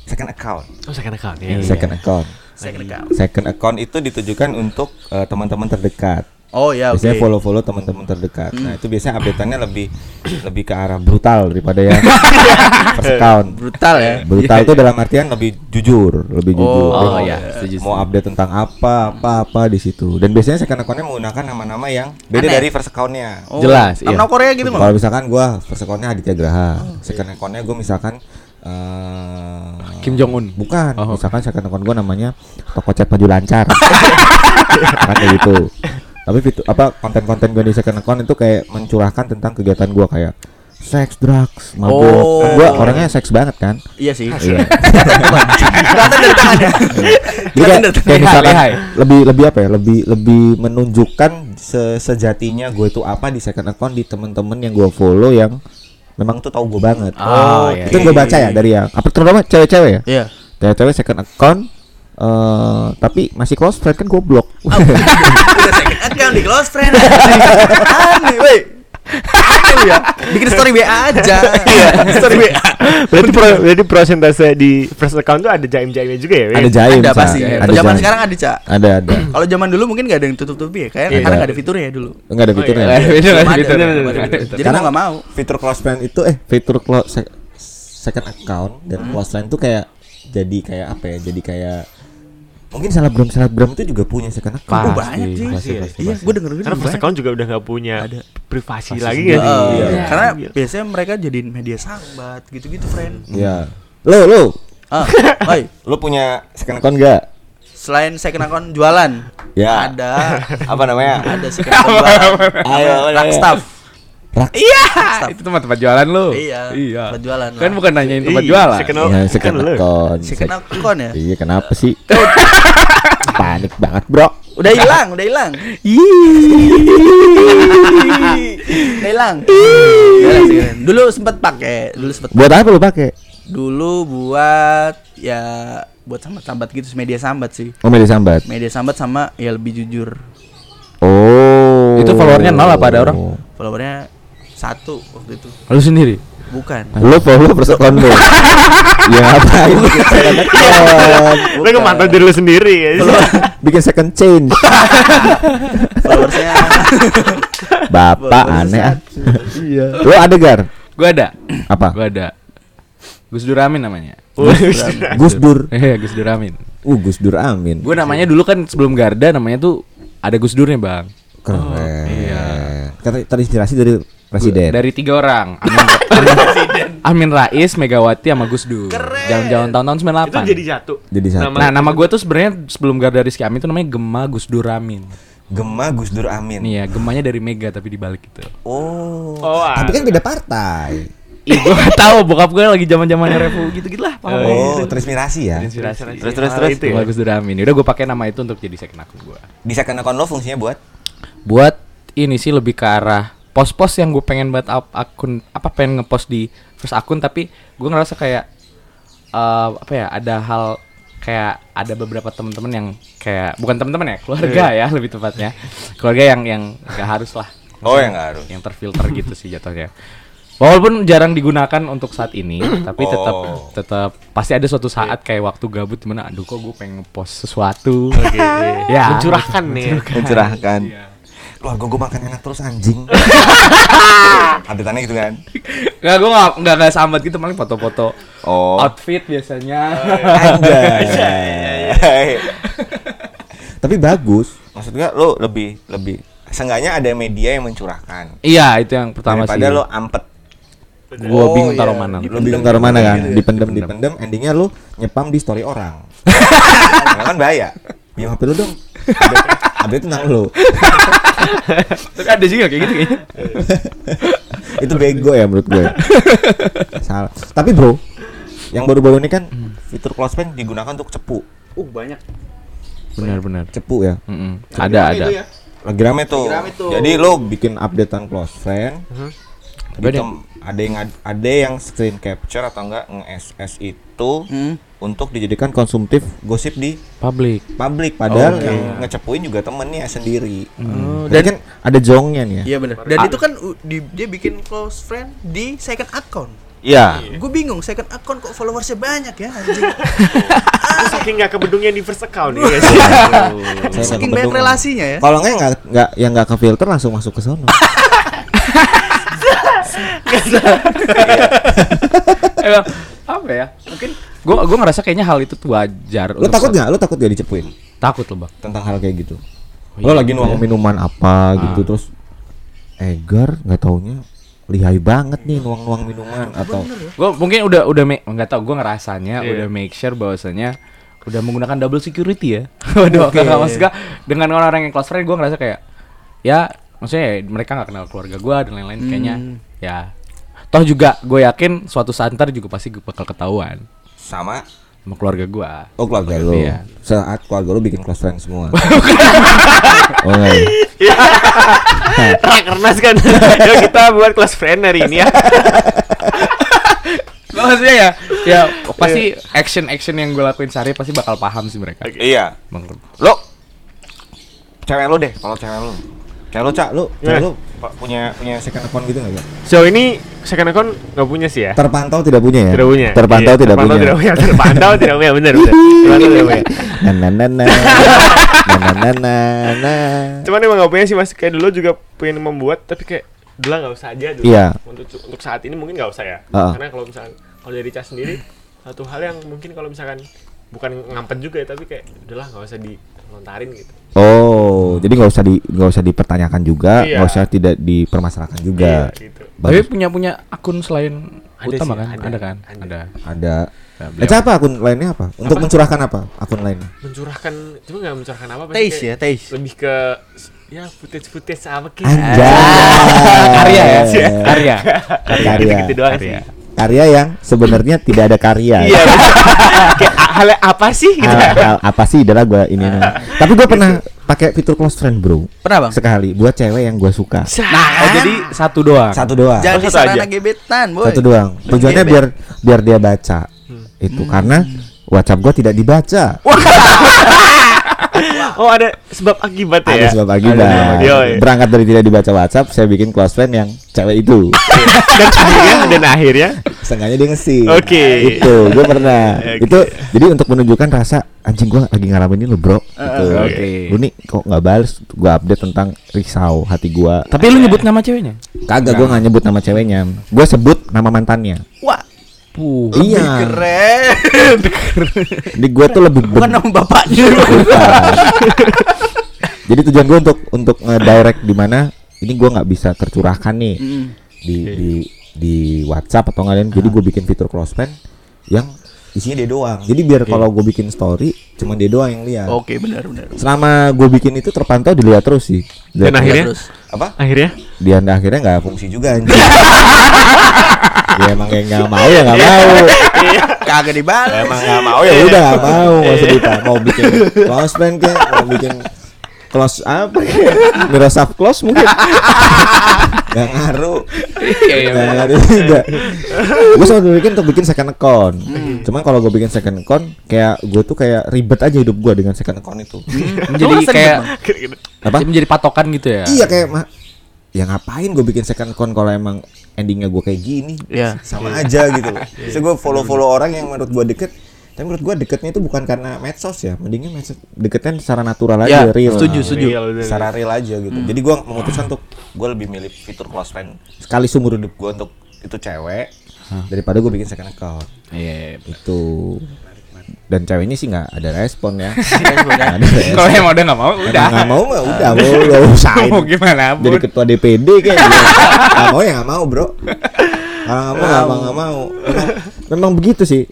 second account. oh second account ya Iya. Second account. Second account Second account itu ditujukan untuk eh, teman-teman terdekat. Oh ya, oke. biasanya follow-follow teman-teman terdekat. Nah, itu biasanya update-annya lebih lebih ke arah brutal daripada yang first account. Brutal ya. Brutal itu dalam artian lebih jujur, lebih jujur. Oh, iya, mau- setuju, Mau update tentang apa, apa, apa di situ. Dan biasanya second account-nya menggunakan nama-nama yang beda Aneh. dari first account-nya. Oh, Jelas, iya. Terminal Korea gitu Kalau misalkan gua first account-nya Aditya Graha, second account-nya gua misalkan eh Kim Jong Un. Bukan, Oh. misalkan second account gua namanya toko cat maju lancar. kan kayak gitu. Tapi fitur apa konten-konten gue di second account itu kayak mencurahkan tentang kegiatan gua kayak seks, drugs, mabuk. Oh. Kan gua orangnya seks banget kan. Iya sih. Iya. Kelihatan dari tangannya. Jadi kayak, kayak misalkan lebih lebih apa ya? Lebih lebih menunjukkan se- sejatinya gue itu apa di second account di temen-temen yang gue follow yang memang tuh tahu gue banget. Oh, iya, itu gue baca ya dari yang apa terutama cewek-cewek ya. Iya. Cewek-cewek second account eh tapi masih close friend kan goblok. Udah second account di close friend. Aneh, woi. Aneh ya. Bikin story WA aja. Iya, story WA. Berarti pro, berarti prosentase di first account tuh ada jaim-jaimnya juga ya? ada jaim, Ada Ca. pasti. Ada Kalau zaman sekarang ada, Cak. ada ada. Kalau zaman dulu mungkin gak ada yang tutup-tutupi ya. Kayak Iya. karena gak ada fiturnya ya dulu. Enggak ada fiturnya. Ada, ada fitur. Jadi Karena- mau gak mau. Fitur close friend itu eh fitur close sec- second account dan close friend tuh kayak jadi kayak apa ya? Jadi kayak mungkin selebgram selebgram itu juga punya second account. Oh, Pasti, banyak sih. pasti, Iya, pasti, Iya, pasti. gue denger Karena first account juga udah nggak punya privasi lagi kan? Iya, Iya. Karena biasanya mereka jadiin media sambat gitu-gitu, friend. Iya. Lo lo Ah, oi. lo punya second account gak? Selain second account jualan, Ya. ada Apa namanya? ada second account jualan. Ayo, Ada rak. Iya, itu tempat tempat jualan lu. Iya. Iya. Tempat jualan. Kan lah. bukan nanyain tempat Iya, jualan. second Iya, kan lo. account. second account ya? Iya, kenapa sih? Panik banget, Bro. Udah hilang, udah hilang. Udah hilang. Dulu sempet pakai, dulu sempet Buat apa lo pakai? dulu buat ya buat sambat-sambat gitu media sambat sih Oh, media sambat. media sambat sama ya lebih jujur Oh. Itu followernya nol apa ada orang? followernya satu waktu itu Lu sendiri. bukan Lo follow first account lo. ya ngapain account? Lo ngemantau diri lu sendiri ya. bikin second change. followersnya Bapak aneh ah. iya Lo ada gar? Gua ada. Apa? Gua ada. Gus Duramin namanya. Gus Dur. Eh, Gus Duramin. Uh, Gus Dur Amin. Gue namanya dulu kan sebelum Garda namanya tuh ada Gus Durnya, Bang. Keren. iya. Kata terinspirasi dari presiden. Dari tiga orang. Amin, Amin, Amin Rais, Megawati sama Gus Dur. Jalan-jalan tahun-tahun 98. Itu jadi jatuh. Jadi satu. Nama- Nah, nama gue tuh sebenarnya sebelum Garda Rizky Amin tuh namanya Gema Gus Duramin. Gema Gus Dur Amin. Nih ya, gemanya dari Mega tapi dibalik gitu. Oh. Oh, Tapi kan beda partai. Ih, gue gak tahu bokap gue lagi zaman-zamannya revo gitu-gitu lah. Paham Oh, gitu. terinspirasi ya. Inspirasi. Terus terus Ah, terus. itu ya. Gema Gus Duramin. Udah gue pakai nama itu untuk jadi second akun gue. Di second account lo fungsinya buat Buat ini sih lebih ke arah pos-pos yang gue pengen buat up akun apa pengen ngepost di first akun tapi gue ngerasa kayak eh, apa ya ada hal kayak ada beberapa teman-teman yang kayak bukan teman-teman ya keluarga ya lebih tepatnya keluarga yang yang gak harus lah Oh, yang nggak harus. yang terfilter gitu sih jatuhnya walaupun jarang digunakan untuk saat ini tapi tetap Oh. tetap pasti ada suatu saat kayak waktu gabut di mana aduh kok gue pengen ngepost sesuatu Oke. Ya. Mencurahkan nih. mencerahkan. Wah, gue makan enak terus anjing. Update-annya gitu kan. Nggak, gue nggak nggak nggak sambat gitu paling foto-foto Oh. outfit biasanya. Anjay. Tapi bagus. Maksud gua lo lebih lebih seenggaknya ada media yang mencurahkan. iya itu yang pertama Daripada sih. lo ampet. Gue Oh, bingung iya. taruh mana. Lo bingung taruh mana kan? Dipendem dipendem endingnya lo nyepam di story orang. Kan bahaya. Pinjam HP lo dong. Update- Update tentang lo. Tapi ada juga kayak gitu kayaknya. Itu bego ya menurut gue. Salah. Tapi bro, yang baru-baru ini kan fitur close friend digunakan untuk cepu. uh banyak Benar-benar. Cepu ya. Mm-mm. Ada ada. Lagi rame tuh. Jadi lo bikin updatean close friend. Tapi ada- Ditem- ada yang ad- ada yang screen capture atau enggak nge-SS itu Hmm. Untuk dijadikan konsumtif gosip di Public. publik padahal Oke. yang ngecepuin juga temennya sendiri. Oh, Dan kan ada jongnya nih ya. iya benar dan itu kan di- dia bikin close friend di second account Iya. Gue bingung, second account kok followersnya banyak ya anjing. Terus saking nggak kebendungnya di first account ya guys. Saya Saking banyak kebendung. relasinya ya. Kalau nggak nggak nggak yang nggak ke filter langsung masuk ke sono. Emang, apa ya? Mungkin gua gua ngerasa kayaknya hal itu tuh wajar. Lo takut nggak? Lo takut nggak dicepuin Takut loh, Bang. tentang hal kayak gitu? Oh, Lo iya, lagi iya. nuang minuman apa gitu terus Egar nggak taunya lihai banget nih nuang-nuang minuman atau Gue mungkin udah udah nggak tau gue ngerasanya Iya. udah make sure bahwasanya udah menggunakan double security ya. Waduh, nggak maksud gua, dengan orang-orang yang close friend gue ngerasa kayak ya maksudnya ya, mereka nggak kenal keluarga gue dan lain-lain kayaknya ya toh juga gue yakin suatu saat ntar juga pasti gue bakal ketahuan sama sama keluarga gue. oh keluarga Iya. saat keluarga lo bikin close friend semua oh enggak ya? Rakernas kan. Yuk kita buat close friend hari ini ya. Maksudnya ya ya pasti action action yang gue lakuin sehari pasti bakal paham sih mereka. iya lo cewek lo deh kalau cewek lo Kayak lo cak, lo, cak, lo punya punya second account gitu nggak? So ini second account nggak punya sih ya. Terpantau tidak punya ya. Tidak punya. Terpantau, iya, tidak, terpantau punya. tidak punya. Terpantau tidak punya. Benar. Terpantau tidak punya. Nah nah nah nah nah nah nah. Cuman emang nggak punya sih mas. Kayak dulu juga pengen membuat tapi kayak dulu nggak usah aja dulu. Iya. Untuk untuk saat ini mungkin nggak usah ya. Uh. Karena kalau misalnya kalau dari cak sendiri satu hal yang mungkin kalau misalkan bukan ngampet juga ya tapi kayak udahlah nggak usah dilontarin gitu Oh, jadi nggak usah di nggak usah dipertanyakan juga, Iya. nggak usah tidak dipermasalahkan juga. Iya, gitu. Tapi punya punya akun selain Ada utama sih, kan? ada. Ada, kan? Ada. Ada. Ada. Ca, apa akun lainnya apa? Untuk Apa? mencurahkan apa? Akun lainnya? Mencurahkan cuma nggak mencurahkan apa apa Taste ya, taste. Lebih ke ya footage footage apa kayak Anjay. karya ya, karya. Karya. gitu doang Karya. sih. Karya yang sebenarnya tidak ada karya. Iya. kayak hal apa sih gitu. Hal, hal apa sih adalah gua ini. Tapi gua pernah pakai fitur close friend, Bro. Pernah bang? Sekali buat cewek yang gua suka. Nah, oh, jadi satu doang. Satu doang. Jadi satu aja. sarana gebetan boy. Satu doang. Tujuannya biar biar dia baca. Itu karena WhatsApp gua tidak dibaca. Oh ada sebab akibat ya. Ada sebab akibat. Berangkat dari tidak dibaca WhatsApp, saya bikin close friend yang cewek itu. dan akhirnya dan akhirnya Setengahnya dia nge Oke. Itu, gue pernah. Itu jadi untuk menunjukkan rasa anjing gua lagi ngalamin ini lo, Bro. Gitu. oke. Lu nih kok nggak balas? Gua update tentang risau hati gua. Tapi lu nyebut nama ceweknya? Kagak gua nggak nyebut nama ceweknya. Gua sebut nama mantannya. Wah, Iya. keren. Jadi gua tuh lebih Bukan nama bapaknya. Jadi tujuan gue untuk untuk nge-direct di mana ini gua nggak bisa tercurahkan nih Mm. di di di WhatsApp atau nggak lain. Jadi gue bikin fitur friend yang isinya dia doang. Jadi biar kalau gue bikin story cuma dia doang yang lihat. Oke, benar benar. Selama gue bikin itu terpantau dilihat terus sih. Dan Dilihat akhirnya? terus. Apa? akhirnya Dia akhirnya nggak fungsi juga anjing. dia emang kayak nggak mau ya nggak mau. Kagak dibalas. emang nggak mau ya udah nggak mau nggak usah dita mau bikin close friend kayak mau bikin close apa kayak Microsoft close mungkin. Nggak ngaruh. Iya, iya. nggak ngaruh juga. Gue selalu bikin untuk bikin second account. Cuman kalau gue bikin second account kayak gue tuh kayak ribet aja hidup gue dengan second account itu. Menjadi kayak apa? Menjadi patokan gitu ya. iya kayak ma ya ngapain gue bikin second account kalau emang endingnya gue kayak gini? Iya. sama aja gitu. Loh. Bisa gue follow follow orang yang menurut gue deket, tapi menurut gue deketnya itu bukan karena medsos ya, mendingnya medsos deketnya secara natural aja, Ya, real. setuju, setuju. Real. Secara real aja gitu. Jadi gue memutuskan untuk gue lebih milih fitur close friend sekali seumur hidup gue untuk itu cewek daripada gue bikin second account. Iya. Itu dan ceweknya sih nggak ada respon ya. Nggak ada respon. Kalau yang udah nggak mau, udah. nggak mau mah udah mau udah usahain. Mau gimana pun. Jadi ketua DPD kayak gitu. Nggak mau ya nggak mau bro. Kalau nggak mau nggak mau nggak mau. Memang begitu sih.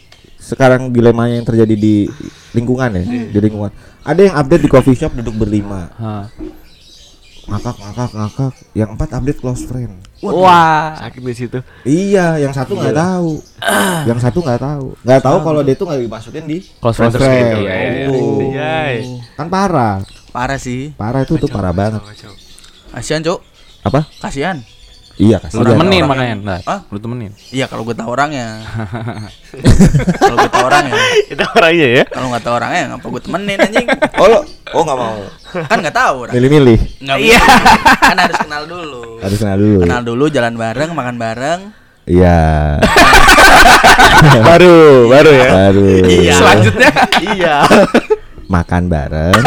Sekarang dilemanya yang terjadi di lingkungan ya, di lingkungan. Ada yang update di coffee shop duduk berlima, Hah. ngakak ngakak ngakak. Yang empat update close friend. Wah. sakit di situ Iya, yang satu nggak tahu. Yang satu nggak tahu. Nggak tahu kalau dia tuh nggak dimasukin di Close friend friend. gitu, iya, iya, iya. Itu. Yay. Kan parah. Parah sih. Parah itu tuh parah banget. Kasihan, Cuk. Apa? Kasihan. Iya, Lu kasihan. temenin makanya, nah. Hah? Lu temenin. Iya, kalau gue tahu orangnya. kalau gue tahu orangnya. itu orangnya ya Kalau nggak tahu orangnya, ngapa gue temenin anjing? Oh, lo, oh nggak mau. Kan nggak tahu orang. Milih-milih. Nggak iya. kan harus kenal dulu. Harus kenal dulu. Kenal dulu, jalan bareng, makan bareng. Iya. baru, baru ya. Baru. Selanjutnya iya Makan bareng,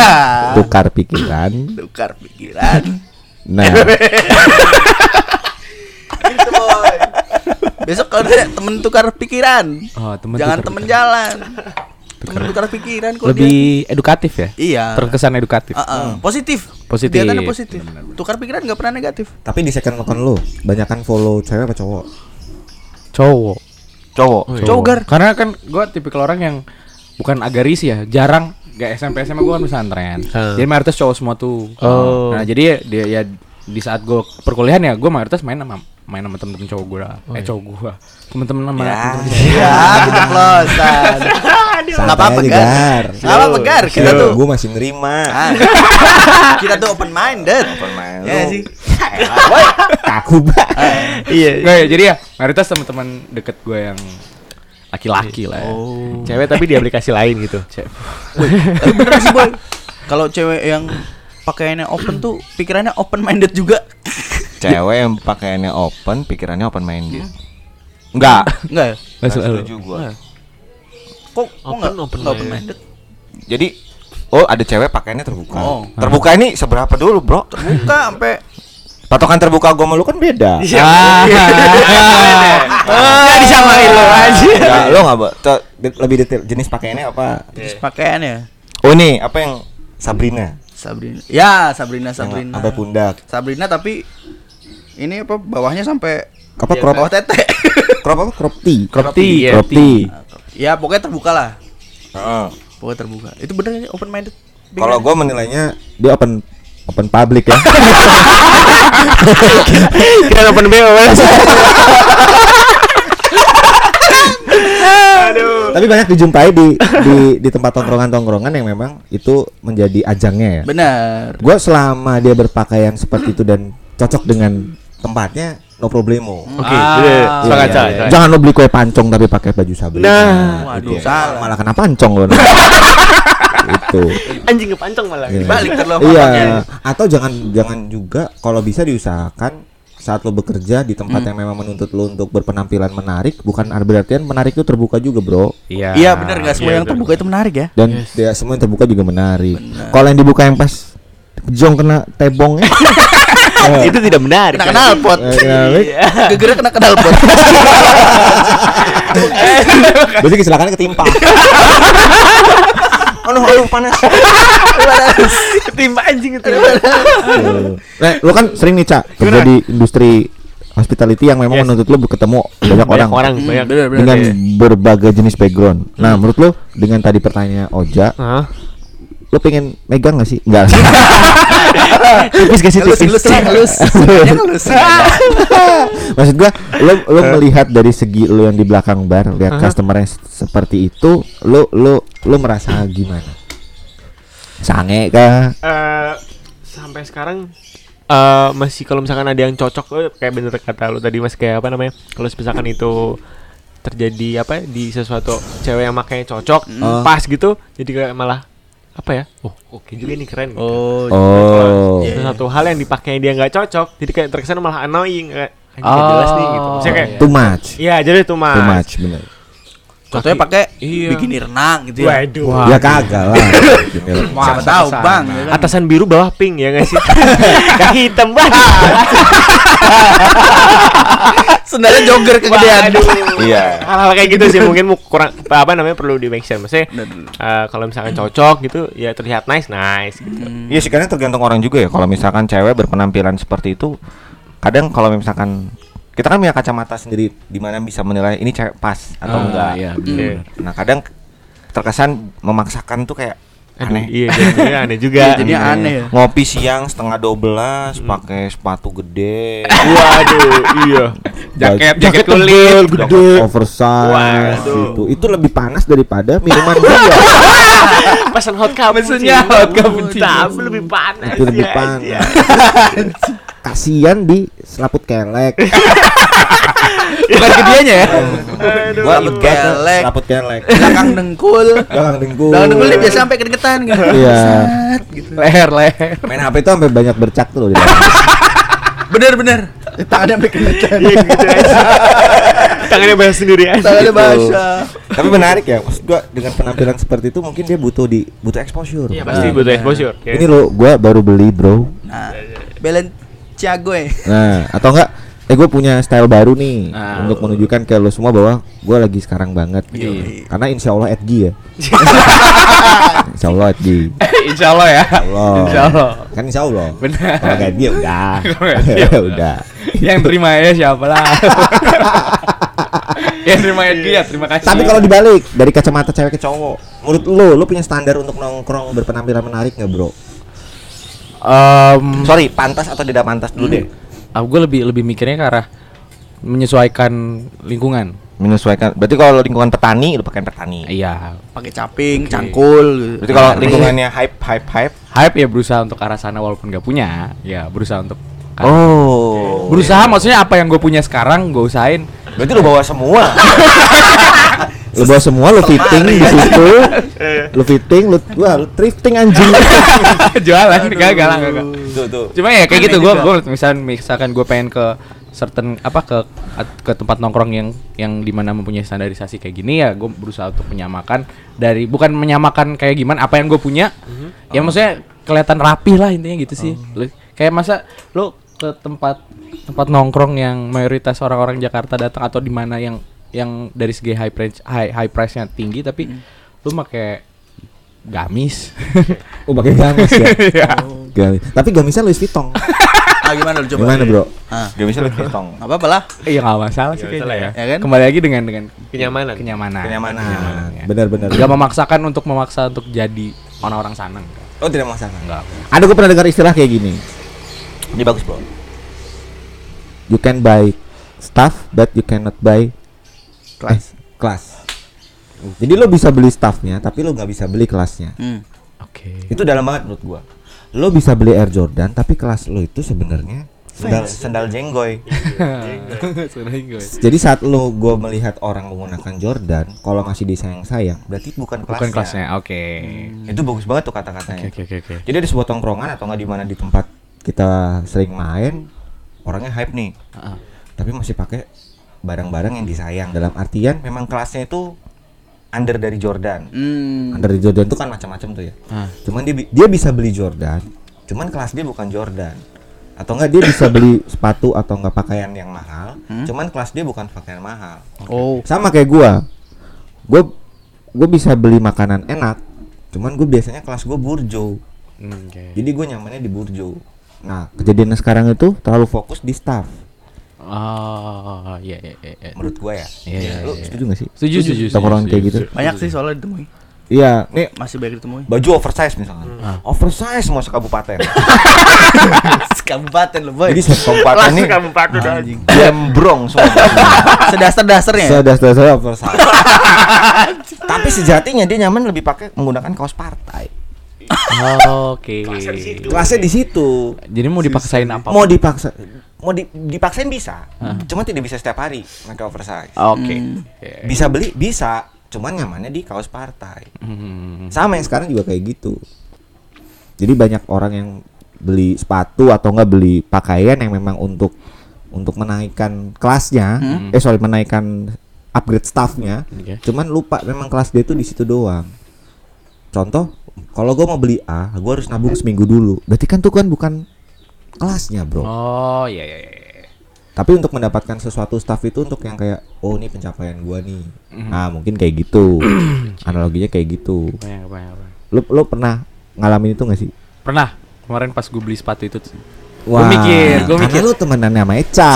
tukar pikiran. tukar pikiran Nah. ada temen tukar pikiran Oh, temen jangan tukar temen pikiran. jalan temen tukar pikiran kalau lebih edukatif ya. dia iya Terkesan edukatif. Ah, ah. positif Positif. kegiatannya positif tukar pikiran nggak pernah negatif tapi di second account lu banyakan follow cewek apa cowok? Cowok. Cowok. cowok gar Karena kan gue tipikal orang yang bukan agaris ya, jarang gak SMP SMA gue kan pesantren. Hmm. Jadi mayoritas cowok semua tuh. Oh. Nah jadi ya, dia ya di saat gue perkuliahan ya gue mayoritas main sama main sama temen-temen cowok gue eh cowok gue temen-temen sama ya. ya keceplosan nggak apa-apa gar. Nggak apa-apa gar. Kita tuh gue masih nerima. Ah. kita tuh open minded Open mind ya sih Kaku banget. Iya. Nggak, ya, jadi ya mayoritas teman-teman deket gue yang laki-laki lah ya. Cewek tapi di aplikasi lain gitu. tapi bener sih boy. Kalau cewek yang pakaiannya open tuh pikirannya open minded juga Cewek yang pakaiannya open, pikirannya open minded. Enggak. enggak ya Nggak selalu. setuju gua. kok kok Open, nggak open open minded. Jadi oh ada cewek pakaiannya terbuka. Oh. Terbuka ini seberapa dulu, Bro? terbuka sampai Patokan terbuka gua sama lu kan beda. Ah, Enggak disamain lo aja. Enggak, lo enggak, lebih detail jenis pakaiannya apa? pakaiannya Oh, ini apa yang Sabrina? Sabrina ya Sabrina Sabrina Sampai pundak. Sabrina tapi ini apa bawahnya sampai Apa crop bawah tete crop apa? Crop tee. crop tee, Crop tee. ya pokoknya terbuka lah Heeh. pokoknya terbuka itu bener open minded Kalau gua menilainya dia open open public ya. Kira open BO. Tapi banyak dijumpai di di di tempat tongkrongan-tongkrongan yang memang itu menjadi ajangnya ya. bener Gua selama dia berpakaian seperti itu dan cocok dengan tempatnya no problemo. Oke, Ah, jadi Iya, iya, iya. coy. Jangan lo beli kue pancong tapi pakai baju Sabrina. Nah, waduh, Gitu ya. salah. Malah kena pancong lo. itu. Anjing kepancong malah. Iya. dibalik terlalu Iya. Atau jangan jangan juga kalau bisa diusahakan saat lo bekerja di tempat yang memang menuntut lo untuk berpenampilan menarik, bukan berarti menarik itu terbuka juga, Bro. Iya. iya bener nggak semua yang bener. terbuka itu menarik ya Dan dia semua yang terbuka juga menarik. Kalau yang dibuka yang pas jong kena tebongnya. Itu tidak menarik. kena kenal pot Eh, menarik. gegera kena kenal pot Berarti kecelakaannya ketimpa. Aduh, aduh panas. Ketimpa anjing itu. Nah, lu kan sering nih, Cak, kerja di industri hospitality yang memang Yes. menuntut lu ketemu banyak, orang. Banyak orang, banyak. bener bener dengan Iya. berbagai jenis background. Nah, menurut lu dengan tadi pertanyaan Oja, Hah? Lu pengen megang gak sih? Enggak. Tipis gak sih tipis? halus. Sebenarnya halus. Maksud gua, lu lu melihat dari segi lu yang di belakang bar, lihat customer seperti itu, lu lu lu merasa gimana? Sange kah? Eh, sampai sekarang eh masih kalau misalkan ada yang cocok eh, kayak bener kata lu tadi mas kayak apa namanya kalau misalkan itu terjadi apa ya, di sesuatu cewek yang makanya cocok Oh. pas gitu jadi kayak malah apa ya oh oke juga nih keren gitu. oh Oh. Iya. Sesuatu hal yang dipakai dia nggak cocok jadi kayak terkesan malah annoying kayak "Anjing, nggak jelas nih gitu Maksudnya kayak Too much. iya jadi itu mah Too much, bener. Contohnya pakai Iya. bikini renang gitu ya waduh Ya kagak lah. Siapa Masa tahu bang ya kan? atasan biru bawah pink ya nggak sih kaki hitam banget sebenarnya jogger kegedean Iya. hal-hal kayak gitu sih mungkin mu- kurang apa namanya perlu di mention maksudnya Bener. eh, kalau misalkan cocok gitu ya terlihat nice nice gitu Iya sih kadang tergantung orang juga ya. Kalau misalkan cewek berpenampilan seperti itu, kadang kalau misalkan kita kan punya kacamata sendiri di mana bisa menilai ini cewek pas atau Ah, enggak. iya, Iya. Nah kadang terkesan memaksakan tuh kayak Aduh, aneh. iya jadinya aneh juga Iya, jadinya aneh ya. Ngopi siang setengah 12 pakai sepatu gede. waduh iya Jaket- jaket tebel, kulit, gede, oversize Waduh. gitu. Itu lebih panas daripada minuman dia. pesan hot cappuccino Pesennya hot cappuccino. Tapi lebih panas itu lebih ya, panas. iya. Kasian di selaput kelek. Bukan ke dianya ya. Gua Selaput ya, kelek. selaput kelek. belakang dengkul Belakang dengkul. belakang dengkul dia biasa sampai keringetan gitu Iya. Gitu Leher, leher. Main HP itu sampai banyak bercak tuh loh di dalam. bener bener tangannya sampai keringetan Iya, gitu. Tangannya bahas sendiri aja. Tangannya bahasa. Tapi menarik ya, maksud gua dengan penampilan seperti itu mungkin dia butuh di butuh exposure. Iya pasti butuh nah. exposure. Ya. Ini lo gua baru beli, Bro. Nah, Balenciaga ya. Nah, atau enggak eh gue punya style baru nih Nah. untuk menunjukkan ke lo semua bahwa gue lagi sekarang banget Iya. karena insya Allah Edgy ya insya Allah Edgy Insya Allah ya. Allah Insya Allah. kan insya Allah Benar. kalau nggak Edgy ya udah udah Yang terima ya siapa lah. Yang terima ya dia, terima kasih. tapi kalau dibalik dari kacamata cewek ke cowok menurut lo lo punya standar untuk nongkrong berpenampilan menarik nggak bro Em, sorry pantas atau tidak pantas dulu deh aku gue lebih lebih mikirnya ke arah menyesuaikan lingkungan. menyesuaikan berarti kalau lingkungan petani lo pakai petani Iya. Pakai caping, cangkul gitu. berarti kalau Nah, lingkungannya hype hype hype Hype ya berusaha untuk arah sana walaupun gak punya. Ya berusaha untuk ke- oh berusaha maksudnya apa yang gue punya sekarang gue usahain. Berarti lu bawa semua. lu bawa semua, lu fitting di situ. Lu fitting, lu wah, lu thrifting anjing. Jualan gagal lah gagal. tuh, tuh. Cuma ya kayak gitu gue gue misalkan misalkan gue pengen ke certain apa ke ke tempat nongkrong yang yang di mana mempunyai standarisasi kayak gini ya gue berusaha untuk menyamakan dari bukan menyamakan kayak gimana apa yang gue punya. Ya maksudnya kelihatan rapi lah intinya gitu sih. Lu- kayak masa lo ke tempat tempat nongkrong yang mayoritas orang-orang Jakarta datang atau di mana yang yang dari segi high price high high price nya tinggi tapi lu pakai gamis Oh, pakai gamis ya. Gamis. Tapi gamisnya Louis Vuitton. Ah gimana lu coba? Gimana, Bro? Ah. Gamisnya Louis Vuitton. Enggak apa-apa lah. Iya nggak masalah sih kayaknya ya. Ya kan? Kembali lagi dengan dengan Kenyamanan. kenyamanan. Kenyamanan. ya. Benar-benar. Gak memaksakan untuk memaksa untuk jadi orang-orang sana. enggak. Oh, tidak masalah. Enggak. Ada gue pernah dengar istilah kayak gini. Ini bagus, Bro. You can buy stuff but you cannot buy Kelas. eh, kelas. Jadi lo bisa beli staffnya, tapi lo nggak bisa beli kelasnya. Hmm. Oke. Itu dalam banget menurut gua. Lo bisa beli Air Jordan, tapi kelas lo itu sebenarnya sendal sendal jenggoy. Jadi saat lo gua melihat orang menggunakan Jordan, kalau masih disayang-sayang, berarti bukan kelasnya. Bukan kelasnya. Oke. Itu bagus banget tuh kata-katanya. Oke oke oke. Jadi ada sebuah tongkrongan atau nggak di mana di tempat kita sering main, orangnya hype nih, Heeh. tapi masih pakai barang-barang yang disayang. Dalam artian memang kelasnya itu under dari Jordan. Hmm. Under dari Jordan itu kan macam-macam tuh ya. Ah. Cuman dia dia bisa beli Jordan, cuman kelas dia bukan Jordan. Atau enggak dia bisa beli sepatu atau enggak pakaian yang mahal, cuman kelas dia bukan pakaian mahal. Oh. Sama kayak gua. Gua gua bisa beli makanan enak, cuman gue biasanya kelas gue burjo. Hmm, Oke. Jadi gue nyamannya di burjo. Nah, kejadian sekarang itu terlalu fokus di staff Oh iya iya iya. iya. menurut gua ya. Iya, iya, Lu iya. setuju gak sih? Setuju setuju. Setuju, kayak gitu. Banyak sih soalnya ditemui. Iya, nih Masih banyak ditemui. baju oversize misalkan. Oversize semua sekabupaten. Kabupaten lu, boy. Jadi sekabupaten nih kabupaten udah Anjing. gembrong semua. Sedasar-dasarnya. ya? Sudah oversize. Tapi sejatinya dia nyaman lebih pakai menggunakan kaos partai. Oke. Kelasnya di situ. Jadi mau dipaksain apa? Mau dipaksa mau di- dipaksain bisa. Cuma tidak bisa setiap hari pakai oversize. Oke. Hmm. Oke. Bisa beli bisa, cuman nyamannya di kaos partai. Hmm. Sama yang sekarang juga kayak gitu. Jadi banyak orang yang beli sepatu atau enggak beli pakaian yang memang untuk untuk menaikkan kelasnya, eh sorry menaikkan upgrade staffnya, Oke. cuman lupa memang kelas dia tuh di situ doang. Contoh, kalau gue mau beli A, gue harus nabung seminggu dulu. Berarti kan tuh kan bukan kelasnya, bro. Oh iya iya iya. Tapi untuk mendapatkan sesuatu staff itu untuk yang kayak, oh ini pencapaian gua nih. Nah mungkin kayak gitu. Analoginya kayak gitu. Banyak banyak. banyak. Lo lo pernah ngalamin itu gak sih? Pernah kemarin pas gue beli sepatu itu Wah, mikir, gua karena mikir. lu temenan sama Eca.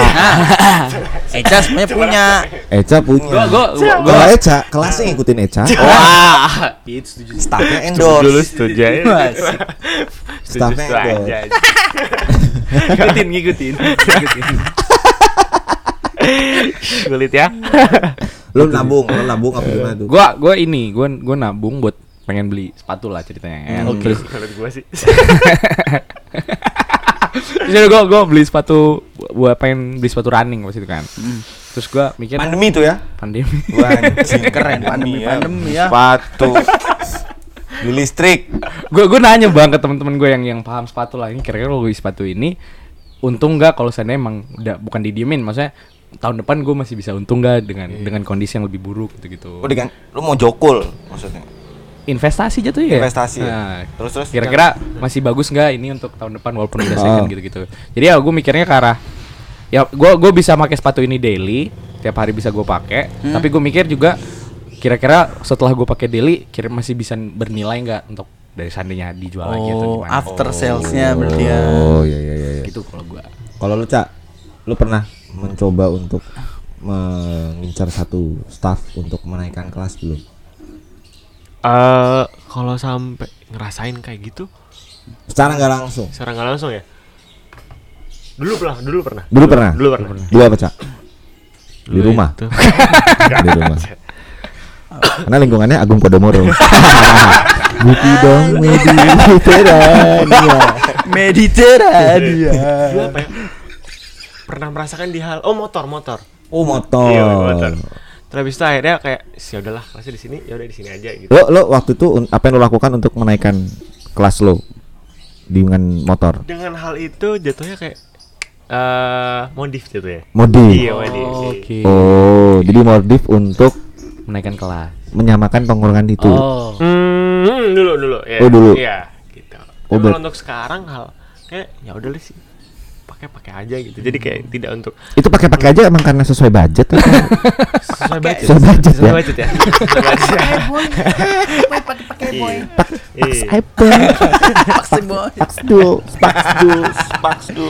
Eca semuanya punya. Eca punya. Gua gua gua, gua Kalau Eca, kelasnya ngikutin Eca. Wah, itu setuju. Staffnya dulu endorse. setuju ya. Staffnya Setuju aja. endorse. ngikutin ngikutin. ngikutin. Sulit ya. Lu nabung, lu nabung apa gimana tuh? Gua gua ini, gua gua nabung buat pengen beli sepatu lah ceritanya. kan. Terus Menurut gua sih. ya gua gua beli sepatu gua pengen beli sepatu running pas itu kan. Terus gua mikir Pandemi tuh ya. pandemi. Wah, anjing, Keren, pandemi, pandemi ya. Sepatu. Di listrik. gue gue nanya bang ke teman-teman gue yang yang paham sepatu lah ini kira-kira kalau beli sepatu ini untung nggak kalau seandainya emang udah bukan didiemin maksudnya tahun depan gue masih bisa untung gak dengan dengan kondisi yang lebih buruk gitu gitu Oh, dengan lu mau jokul maksudnya. Investasi jatuh ya Investasi ya? Nah, Terus terus kira-kira masih bagus nggak ini untuk tahun depan walaupun udah Oh. second gitu-gitu jadi ya gue mikirnya ke arah ya gue gue bisa pakai sepatu ini daily tiap hari bisa gue pakai Hmm. tapi gue mikir juga kira-kira setelah gue pakai daily kira masih bisa bernilai nggak untuk dari seandainya dijual lagi atau Oh, gimana after salesnya berarti ya. Oh iya iya iya. iya. gitu kalau gue Kalau lu Cak, lu pernah mencoba untuk mengincar satu staff untuk menaikkan kelas belum? Eh, kalau sampai ngerasain kayak gitu, Secara nggak langsung. secara nggak langsung ya. Dulu pernah, dulu pernah. Dulu pernah? Dulu pernah. Dulu apa Cak? Di Dulu rumah. itu. Di rumah. Karena lingkungannya Agung Podomoro. Buki dong Mediterania. Mediterania. Dulu apa ya? Pernah merasakan di hal oh motor, motor. Oh motor. Iya, motor. Terus habis itu akhirnya kayak ya udahlah, kelasnya di sini, ya udah di sini aja gitu. Lo lo waktu itu apa yang lo lakukan untuk menaikkan kelas lo dengan motor? Dengan hal itu jatuhnya kayak eh modif gitu ya. Modif. Iya, modif. oke Oh, jadi modif untuk menaikkan kelas menyamakan tongkrongan itu. oh Hmm, dulu dulu ya. Oh, dulu. Iya, gitu. Oh, Tapi untuk sekarang hal kayak ya udah sih pakai pakai aja gitu. Jadi kayak tidak untuk Itu pakai-pakai aja emang karena sesuai budget atau sesuai budget. sesuai budget Sesuai ya? budget ya. Sesuai budget ya. Pakai Iya. Iya. Apple, Pakai boy. Duo, Pax Duo, Pax Duo.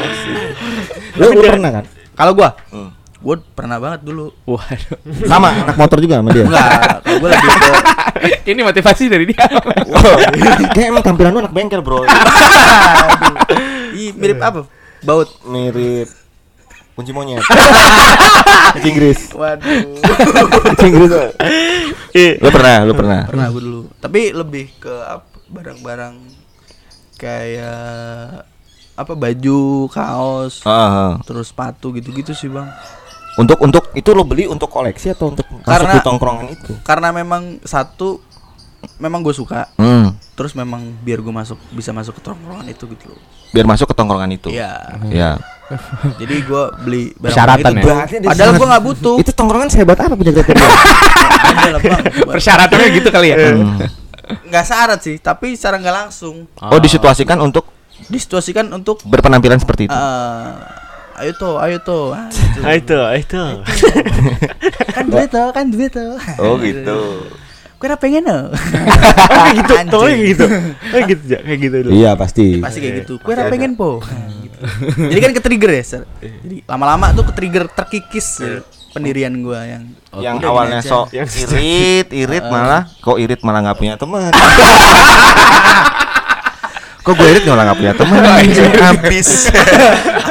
Lo, lo pernah kan? Kalau gua, Hmm. gua pernah banget dulu. waduh Sama anak motor juga sama dia. Enggak, gua lebih ke ini motivasi dari dia Kayak emang tampilan lu anak bengkel, Bro. Ih, mirip apa? Baut. Mirip kunci monyet. kunci Inggris. Waduh. Kunci Inggris. Lo pernah, lo pernah. pernah gua dulu. Tapi lebih ke apa? Barang-barang kayak apa baju, kaos, Ah, terus sepatu gitu-gitu sih, Bang. Untuk untuk itu lo beli untuk koleksi atau untuk Karena- di tongkrongan itu? Karena memang satu memang gue suka, Hmm. Terus memang biar gue masuk bisa masuk ke tongkrongan itu gitu loh. Biar masuk ke tongkrongan itu. Iya. Iya. Jadi gue beli barang Persyaratan itu. ya? Padahal gue nggak butuh. Itu tongkrongan sehebat apa punya kriteria? Persyaratannya gitu kali ya Nggak syarat sih, tapi secara nggak langsung oh, disituasikan untuk disituasikan untuk berpenampilan seperti itu. eh ayo tuh, ayo tuh. Ah, gitu. Ah, itu, itu. kan duit tuh, kan duit tuh. Oh gitu. Gue udah pengen loh. Oh, kayak gitu. Tuh kayak gitu. Kayak gitu, kayak gitu dulu. Iya pasti. Pasti kayak gitu. Gue udah pengen po. Nah, gitu. Jadi kan ke trigger ya, Sir. Jadi lama-lama tuh ke trigger terkikis ya, pendirian gue yang yang Udah awalnya sok irit, irit malah kok irit malah nggak punya teman. kok gue irit malah nggak punya teman? Habis,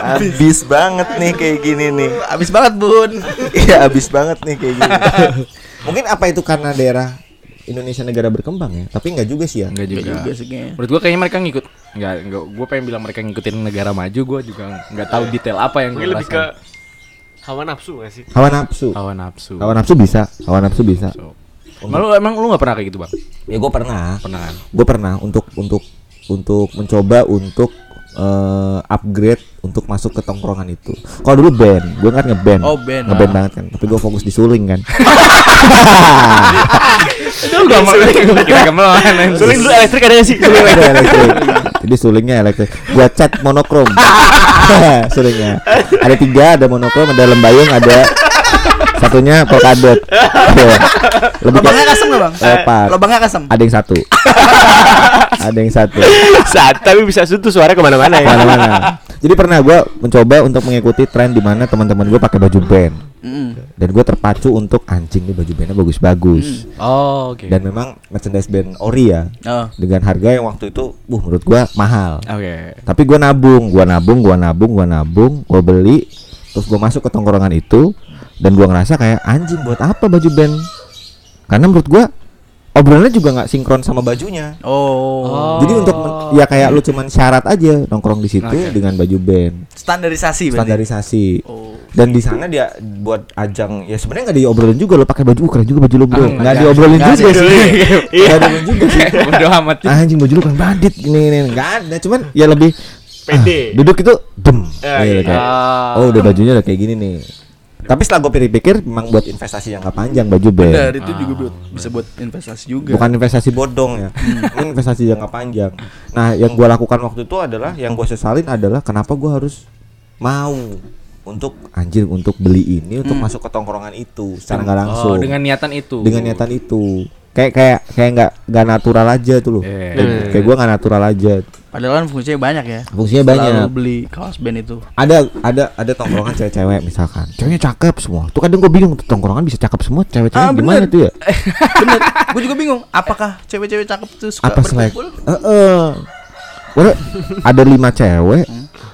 habis banget nih kayak gini nih. abis banget bun. Iya habis banget nih kayak gini. Mungkin apa itu karena daerah Indonesia negara berkembang ya? Tapi nggak juga sih ya. enggak juga juga sih menurut gua kayaknya mereka ngikut enggak enggak gua pengen bilang mereka ngikutin negara maju gua juga nggak tahu detail apa yang gua lebih ke rasain. hawa nafsu gak sih? Hawa nafsu. hawa nafsu Hawa nafsu bisa. Hawa nafsu bisa. Emang lu emang lu nggak pernah kayak gitu bang Ya gue pernah. pernah kan gue pernah untuk untuk untuk mencoba untuk eh, upgrade untuk masuk ke tongkrongan itu. Kalau dulu band, gue kan ngeband, Oh, band. ngeband banget kan. Tapi gue fokus di suling kan. itu gak mau kira gamelan Suling dulu elektrik ada gak sih? Ada elektrik. Jadi sulingnya elektrik. Gua cat monokrom. sulingnya. Ada tiga, ada monokrom, ada lembayung, ada satunya polkadot. Lebih Lubangnya kasem nggak bang? leopard. Lubangnya kasem. Ada yang satu. ada yang satu. Saat tapi bisa suntuh suara ke mana-mana ya. Mana-mana. Jadi pernah gue mencoba untuk mengikuti tren di mana teman-teman gue pakai baju band Mm. dan gue terpacu untuk anjing nih baju bandnya bagus-bagus oh oke dan memang merchandise band ori ya Oh. dengan harga yang waktu itu, uh menurut gue mahal. oke Tapi gue nabung, gue nabung, gue nabung, gue nabung, gue beli, terus gue masuk ke tongkrongan itu dan gue ngerasa kayak anjing buat apa baju band? Karena menurut gue obrolannya juga nggak sinkron sama bajunya. Oh. Jadi untuk men- ya kayak lu cuman syarat aja nongkrong di situ Oke. dengan baju band, Standarisasi standarisasi. Oh. Dan di sana dia buat ajang ya sebenarnya nggak diobrolin juga lo pakai baju "Uh, keren juga baju lo bro. Ah, Nggak diobrolin nggak juga sih. Nggak diobrolin juga sih. bodoh amat sih. Anjing baju lu kan bandit gini gini nggak ada cuman ya lebih Pede. ah, duduk itu dem Ah, Gitu, iya. kayak, Ah. oh udah bajunya udah kayak gini nih Tapi setelah gue pikir-pikir memang buat investasi jangka panjang baju band. Benar, itu juga buat, bisa buat investasi juga. Bukan investasi bodong ya. Ini investasi jangka panjang. Nah, yang gua lakukan waktu itu adalah yang gue sesalin adalah kenapa gua harus mau untuk anjir untuk beli ini untuk masuk ke tongkrongan itu secara nggak langsung. Oh, dengan niatan itu. dengan niatan itu. Kayak kayak kayak nggak nggak natural aja tuh loh. Iya. Kayak, kayak gua nggak natural aja. Padahal kan fungsinya banyak ya. Fungsinya Setelah banyak. beli kaos band itu. ada ada ada tongkrongan cewek-cewek misalkan ceweknya cakep semua tuh kadang gue bingung tuh tongkrongan bisa cakep semua cewek-cewek Ah, gimana bener. tuh ya Bener, gue juga bingung. Apakah cewek-cewek cakep tuh suka apa selek? Heeh. Waduh, ada lima cewek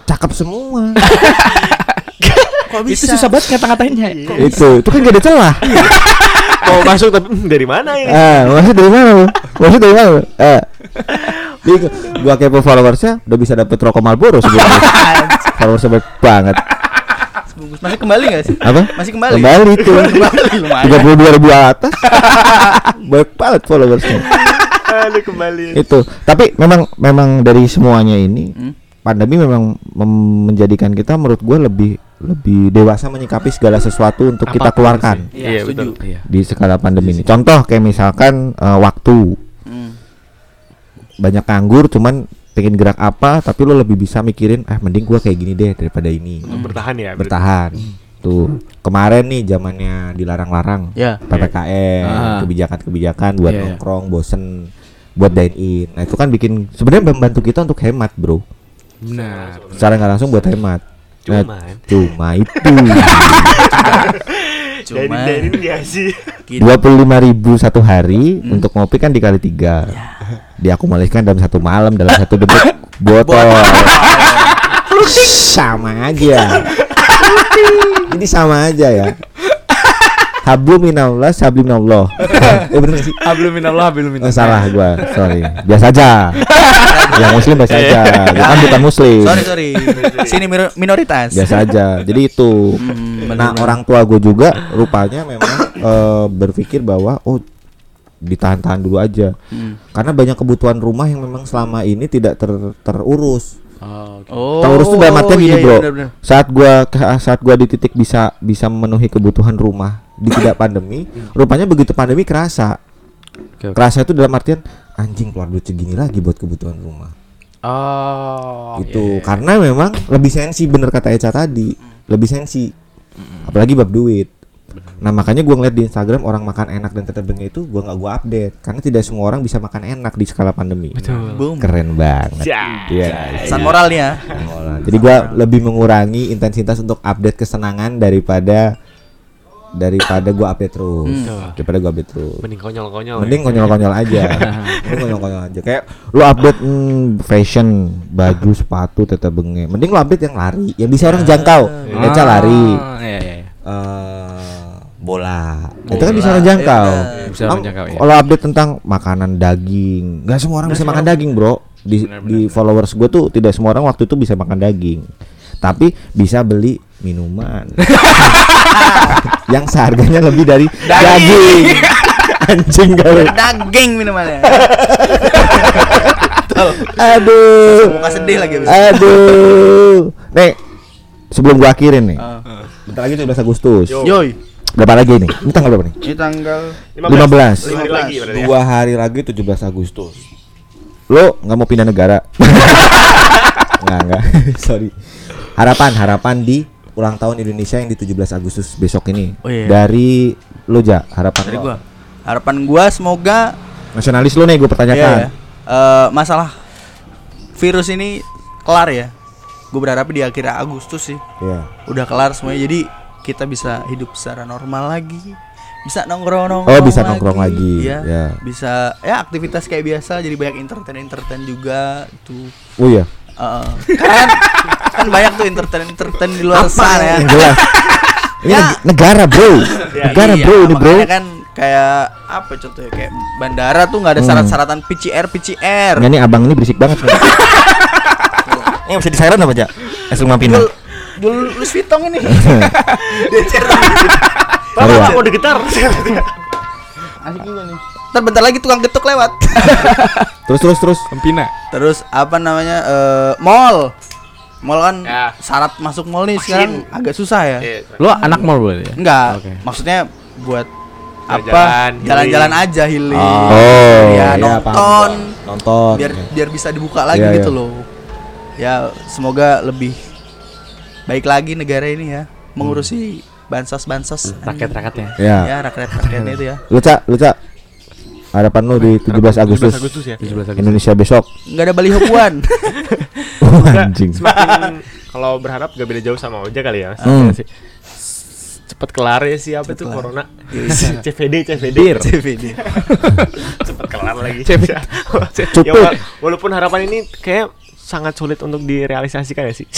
cakep semua Kok Itu bisa? susah banget kata-katanya. itu itu kan gak ada celah Mau masuk tapi "Hmm, dari mana ini? ah maksud dari mana lu maksud dari mana eh Bingung. gua kepo followersnya udah bisa dapet rokok Marlboro sebelumnya followersnya baik banget Sebungkus. Masih kembali gak sih? apa Masih kembali. kembali lumayan. tiga puluh dua ribu atas baik banget followersnya Aduh kembali. itu tapi memang memang dari semuanya ini Hmm. Pandemi memang mem- menjadikan kita menurut gue lebih lebih dewasa menyikapi segala sesuatu untuk kita Apa pun keluarkan sih. Iya, setuju. betul. Iya. di skala pandemi ini contoh kayak misalkan eh, waktu Hmm. banyak nganggur cuman pengen gerak apa tapi lo lebih bisa mikirin eh mending gua kayak gini deh daripada ini Untuk bertahan ya. bertahan tuh kemarin nih zamannya dilarang-larang Ya. ppkm Ah. kebijakan-kebijakan buat Iya, iya. nongkrong bosen buat dine in nah itu kan bikin sebenarnya membantu kita untuk hemat bro Benar. secara nggak langsung buat hemat. Nah, Cuman. cuma itu. Dari Cuma dari enggak sih? dua puluh lima ribu satu hari untuk ngopi kan dikali tiga. Diakumulasikan dalam satu malam dalam satu debit botol. Sama aja. Ini sama aja ya Hablum minallah, sablum minallah. eh bener sih? Hablum minallah, hablum Oh, minallah. salah gua, sorry. Biasa aja. Yang muslim biasa aja. Bukan bukan muslim. Sorry sorry. Sini minor- minoritas. biasa aja jadi itu Hmm, nah orang tua gue juga rupanya memang eh, berpikir bahwa oh ditahan-tahan dulu aja Hmm. karena banyak kebutuhan rumah yang memang selama ini tidak ter- terurus Oh, oke. Oh. terurus tuh dalam artian gini iya, iya, bro bener-bener. saat gua saat gua di titik bisa bisa memenuhi kebutuhan rumah di tidak pandemi rupanya begitu pandemi kerasa Oke, oke. kerasa itu dalam artian anjing keluar duit segini lagi buat kebutuhan rumah Oh, itu iya, iya. karena memang lebih sensi bener kata Eca tadi lebih sensi apalagi bab duit nah makanya gua ngeliat di Instagram orang makan enak dan tetap bengek itu gua nggak gua update karena tidak semua orang bisa makan enak di skala pandemi Betul. Boom. keren banget Ja. Iya. Pesan moralnya. jadi gua lebih mengurangi intensitas untuk update kesenangan daripada daripada gua update terus Hmm. daripada gua update terus Mending konyol-konyol. mending konyol-konyol aja mending konyol-konyol aja kayak lu update hmm, fashion baju sepatu tetap bengek mending lu update yang lari yang bisa orang jangkau Ah. Eca lari Ah, Iya, iya. iya. Eh bola. itu kan bisa orang Iya, jangkau benar. Bisa orang Am- jangkau, iya. kalau update tentang makanan daging nggak semua orang bisa makan daging bro. Di Benar, di followers gue tuh tidak semua orang waktu itu bisa makan daging. Tapi bisa beli minuman. Yang seharganya lebih dari daging, anjing kali Daging minumannya. aduh. Muka sedih lagi abis. aduh. Nih sebelum gua akhirin nih. Ah. bentar lagi 17 Agustus. Yoi. Berapa lagi nih ini tanggal berapa nih Ini tanggal 15. Lima hari lagi ya. dua hari lagi 17 Agustus lo nggak mau pindah negara nggak nggak sorry harapan harapan di ulang tahun Indonesia yang di 17 Agustus besok ini Oh, iya. dari lo ja harapan dari lo. gua. Harapan gua semoga nasionalis lo nih gue Iya, pertanyakan ya. Eh, masalah virus ini kelar ya. Gue berharap di akhir Agustus sih Iya. udah kelar semuanya. Jadi kita bisa hidup secara normal lagi. Bisa nongkrong nongkrong. Oh, bisa nongkrong lagi, Iya. ya. Bisa ya aktivitas kayak biasa. Jadi banyak entertain entertain juga tuh. oh iya Eh, kan kan banyak tuh entertain entertain di luar sana ya. jelas ini Ya. neg- negara bro negara Iya, bro ini bro kan kayak apa contohnya kayak bandara tuh nggak ada Hmm. syarat-syaratan PCR PCR. Nih abang ini berisik banget. Ini bisa disairan apa aja? Es rumah pindah. Dul, dul Louis Vuitton ini. Pak, Sorry, Pak, ya. mau digetar. Asik juga nih. Ntar bentar lagi tukang getuk lewat. Terus terus terus. Kempina. Terus apa namanya? eh mall. Mall kan Ya. syarat masuk mall nih sekarang agak susah ya. Iya. Lu anak mall boleh ya? Enggak, maksudnya buat apa? Jalan-jalan aja healing. Oh, ya, iya, nonton paham, Nonton. biar biar bisa dibuka lagi Iya, gitu iya. loh. Ya, semoga lebih baik lagi negara ini ya mengurusi bansos-bansos Rakyat-rakyatnya. Ya. Ya, rakyat-rakyatnya itu ya. Lu Cak, lu Cak. Harapan lu di 17 Agustus, 17 Agustus ya. 17 Agustus. Indonesia besok. Enggak ada baliho puan. Oh, anjing. semakin kalau berharap gak beda jauh sama Oja kali ya. Hmm. Sih. Cepet kelar ya sih apa itu corona. CVD CVD. CVD. Cepet kelar lagi. CVD. Cepet. ya, wa- walaupun harapan ini kayak sangat sulit untuk direalisasikan ya sih.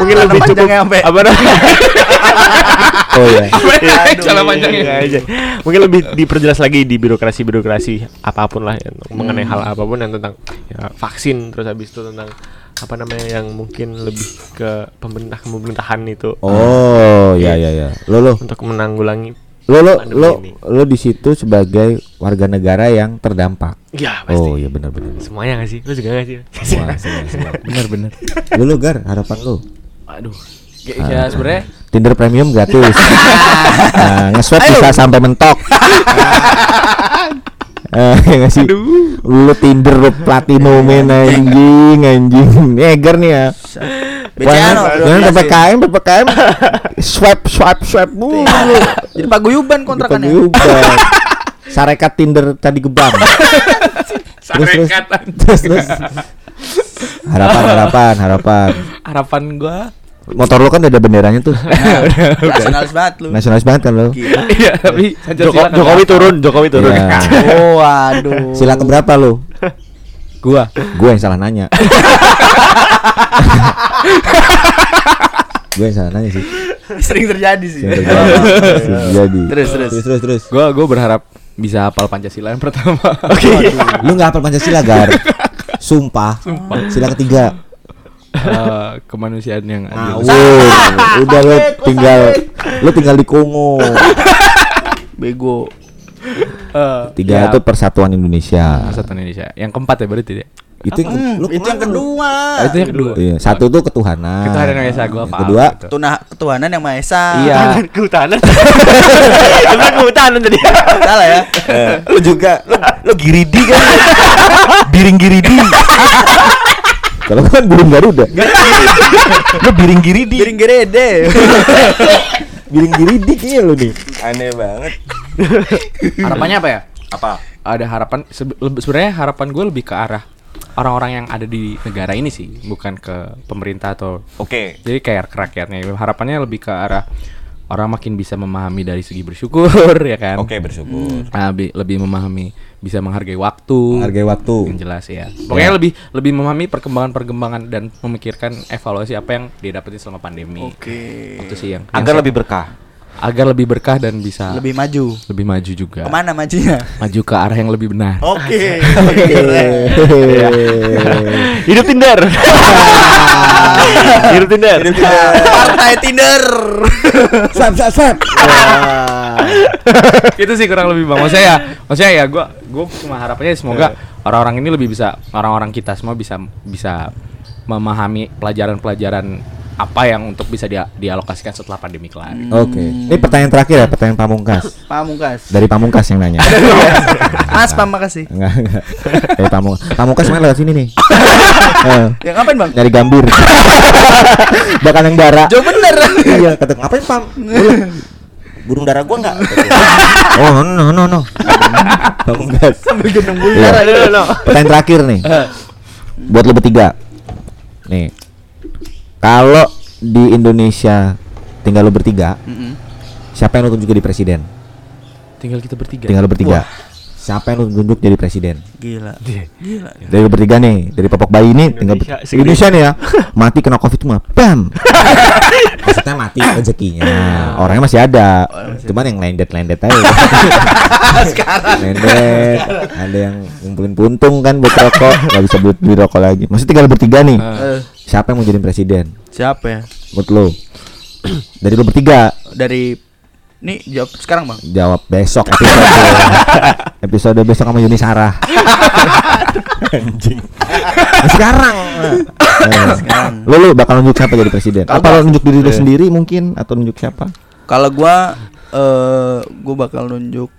Mungkin lebih cukup sampai- apa namanya? Oh iya. Salah panjangnya aja. Mungkin lebih diperjelas lagi di birokrasi-birokrasi apa pun lah ya, mengenai hal apa pun yang tentang ya, vaksin terus habis itu tentang apa namanya yang mungkin lebih ke pemerintah pemerintahan itu Oh, iya iya iya. Lu lu untuk menanggulangi Pandemi lu, ini. lu di situ sebagai warga negara yang terdampak. ya pasti Oh, iya benar benar. semuanya gak sih lu juga gak sih Wah, siap, siap. Bener-bener. Lu lu Gar, harapan lu. Aduh. Ya, ya sebenarnya Tinder premium gratis. nah, nge-swipe bisa sampai mentok. Eh, ya nggak sih? Lu Tinder lu platinumin anjing, anjing. Neger nih ya. BCA no, Jangan 12 ya. PPKM, PPKM. Swipe, swipe, swipe mulu. Jadi paguyuban kontrakannya. Paguyuban. Sarekat Tinder tadi gebang. terus, terus, terus, terus. Harapan, harapan, harapan. harapan gua Motor lu kan udah ada benderanya tuh. Nasionalis banget lu. Nasionalis banget kan lu. Gila. Iya, tapi Joko- Jokowi turun Jokowi turun Iya. Oh, waduh. Sila keberapa lu? Gua Gue yang salah nanya. Gue yang salah nanya sih. Sering terjadi sih. Sering terjadi. Sering terjadi. Terus, terus. terus terus terus. gua gua berharap bisa hafal Pancasila yang pertama. Oke. Lu nggak hafal Pancasila, Gar? Sumpah. Sila ketiga. Eh, kemanusiaan yang adil. Ngawur. Udah lu tinggal lu tinggal di Kongo. Bego. Eh, Tiga ya, itu persatuan Indonesia. Persatuan Indonesia. Yang keempat ya berarti ya. Itu yang Hmm, lu itu yang lu? kedua. Oh, itu yang kedua. Iya, satu tuh ketuhanan. Ketuhanan yang Esa gua Yang paham. Kedua, gitu. Tuna ketuhanan yang Maha Esa. Iya. kehutanan Emang kehutanan tadi Salah ya. lu juga lu, lu giridi kan? biring giridi. Kalau kan burung Garuda. lu biring giridi. Piring gerede. Biring giridi iya lu nih. Aneh banget. Harapannya apa ya? Apa? Ada harapan sebenarnya harapan gue lebih ke arah orang-orang yang ada di negara ini sih, bukan ke pemerintah atau Oke. jadi kayak ke rakyatnya. Harapannya lebih ke arah orang makin bisa memahami dari segi bersyukur ya kan. Oke, bersyukur. Nah, bi- lebih memahami bisa menghargai waktu. Hargai waktu. yang jelas ya. Pokoknya lebih lebih memahami perkembangan-perkembangan dan memikirkan evaluasi apa yang dia dapetin selama pandemi. Oke. Itu sih yang Agar yang lebih berkah. Agar lebih berkah dan bisa lebih, Lebih maju. maju juga. Ke mana majunya? Maju ke arah yang lebih benar. Oke. hidup Tinder hidup Tinder Partai Tinder. Sap, sap, sap. itu sih kurang lebih bang. Maksudnya ya, maksudnya ya gue gue cuma harapannya semoga orang-orang ini lebih bisa orang-orang kita semua bisa bisa memahami pelajaran-pelajaran apa yang untuk bisa dia dialokasikan setelah pandemi kelar. Oke. Ini pertanyaan terakhir ya, pertanyaan pamungkas. Pamungkas. Dari pamungkas yang nanya. Mas Pam makasih. Enggak, enggak. Dari pamungkas. Pamungkas main lewat sini nih. Eh, Ya ngapain, Bang? nyari gambir. Bakal yang darah. Jauh bener. iya, kata ngapain pam? Burung darah gua enggak? oh, no no no. Pamungkas. Sambil gendong bulu Iya. darah. no, no, no. Pertanyaan terakhir nih. Buat lu bertiga. Nih. Kalau di Indonesia tinggal lu bertiga, Mm-mm. siapa yang lu tunjuk jadi presiden? Tinggal kita bertiga. Tinggal lu bertiga. Siapa yang lu tunjuk jadi presiden? Gila. Gila. Dari lu bertiga nih, dari popok bayi ini tinggal Indonesia, ber- Indonesia nih ya. Mati kena Covid cuma bam. Maksudnya mati rezekinya. Orangnya masih ada. Cuman yang lendet-lendet aja. Sekarang. Lendet. Ada yang ngumpulin puntung kan buat rokok, nggak bisa buat beli rokok lagi. Maksudnya tinggal bertiga nih. Eh, Siapa yang mau jadi presiden? siapa ya? Menurut lu? Dari lu bertiga Dari Nih jawab sekarang, Bang. jawab besok episode episode besok sama Yuni Sarah. Anjing. sekarang. Nah, Sekarang. Lu lu bakal nunjuk siapa jadi presiden? Kalau Apa lu nunjuk diri lu sendiri mungkin atau nunjuk siapa? Kalau gua eh gua bakal nunjuk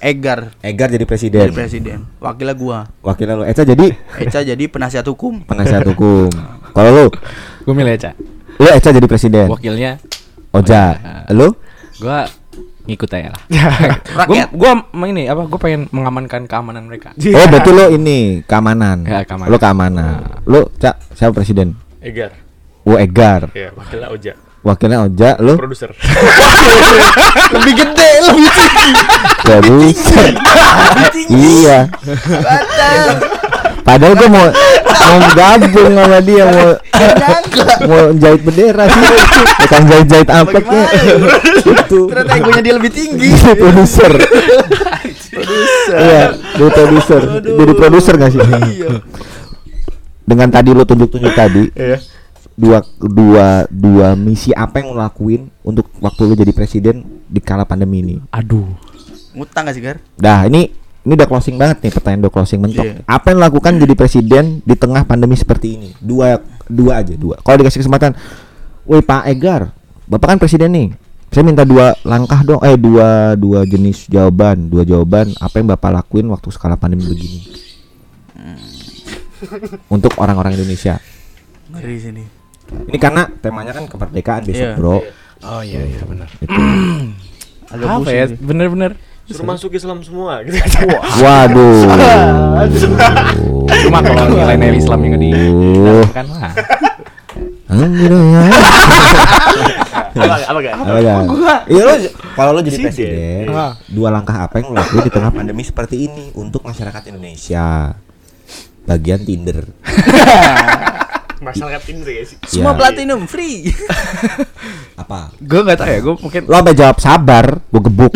Egar Egar jadi jadi presiden. presiden. Wakilnya gua. Wakilnya lu Eca jadi Eca jadi penasihat hukum. penasihat hukum. Kalau lu, Gue milih Eca. lu Eca jadi presiden. Wakilnya Oja. Lu? gua ngikut aja lah. Rakyat. Gua gua ini apa? Gue pengen mengamankan keamanan mereka. Oh, berarti lu ini keamanan. Ya, keamanan. Lu keamanan. Lu, Cak, siapa presiden? Egar. Oh, Egar. Ya, wakilnya Oja. Wakilnya Oja, lu Produser. lebih gede, lebih tinggi. produser. iya. Padahal gue mau mau gabung sama dia mau mau jahit bendera sih bukan jahit jahit ampeknya itu Ternyata egonya dia lebih tinggi. Jadi produser iya jadi produser jadi produser gak sih dengan tadi lo tunjuk tunjuk tadi Iya. Dua dua dua misi apa yang lo lakuin untuk waktu lo jadi presiden di kala pandemi ini Aduh. Ngutang gak sih, Gar? Dah ini ini udah closing banget nih pertanyaan udah closing mentok. Iya. Apa yang lo lakukan jadi presiden di tengah pandemi seperti ini? Dua dua aja dua. Kalau dikasih kesempatan, woi Pak Egar, bapak kan presiden nih. Saya minta dua langkah dong, eh dua dua jenis jawaban, dua jawaban apa yang bapak lakuin waktu skala pandemi begini? Untuk orang-orang Indonesia. Ngeri sini. Ini karena temanya kan kemerdekaan besok, Iya. bro. Oh iya iya benar. Apa ya? Bener-bener. Suruh masuk Islam semua gitu. Waduh. Cuma kalau nilai-nilai Islam yang di kan lah. Apa apa gak? Apa kan? Iya lo kalau lo jadi Presiden. presiden, dua langkah apa yang lo lakuin di tengah pandemi seperti ini untuk masyarakat Indonesia? Bagian Tinder. Masyarakat Tinder ya sih. Semua Ya. platinum free. Apa? Gue nggak tahu ya. Gue mungkin Lo sampai jawab sabar, gue gebuk.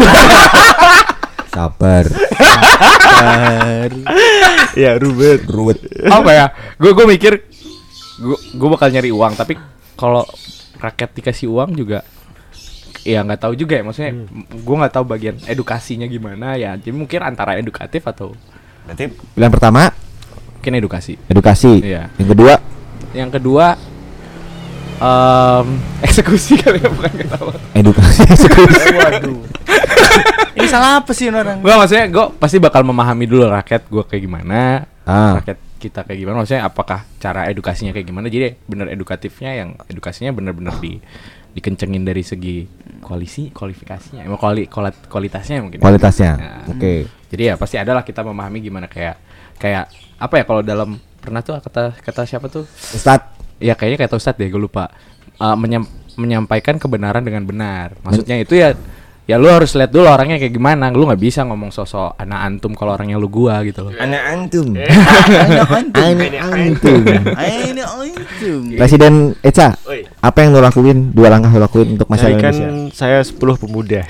sabar, Ya, Ruben. ruwet. apa ya? Gue gue mikir gue gue bakal nyari uang tapi kalau rakyat dikasih uang juga ya nggak tahu juga ya maksudnya gue nggak tahu bagian edukasinya gimana ya jadi mungkin antara edukatif atau Berarti pilihan pertama mungkin edukasi edukasi. Iya. Yang kedua yang kedua em, eksekusi kali ya bukan ketawa edukasi. Waduh. Ini salah apa sih orang? gue maksudnya gue pasti bakal memahami dulu rakyat gue kayak gimana ah, rakyat kita kayak gimana maksudnya apakah cara edukasinya kayak gimana jadi bener edukatifnya yang edukasinya bener-bener di dikencengin dari segi koalisi kualifikasinya emang kuali, kualit- kualitasnya mungkin ya. kualitasnya. Nah, Oke. jadi ya pasti adalah kita memahami gimana kayak kayak apa ya kalau dalam pernah tuh kata kata siapa tuh Ustadz, ya kayaknya kata Ustadz deh gue lupa Eh, menyam- menyampaikan kebenaran dengan benar maksudnya itu ya ya lu harus lihat dulu orangnya kayak gimana lu nggak bisa ngomong sosok anak antum kalau orangnya lu gua gitu loh anak antum. Antum. Anak antum. Ayo antum. Presiden Eca, Oi. Apa yang lo lakuin? Dua langkah lo lakuin untuk masyarakat Carikan Indonesia. saya 10 pemuda.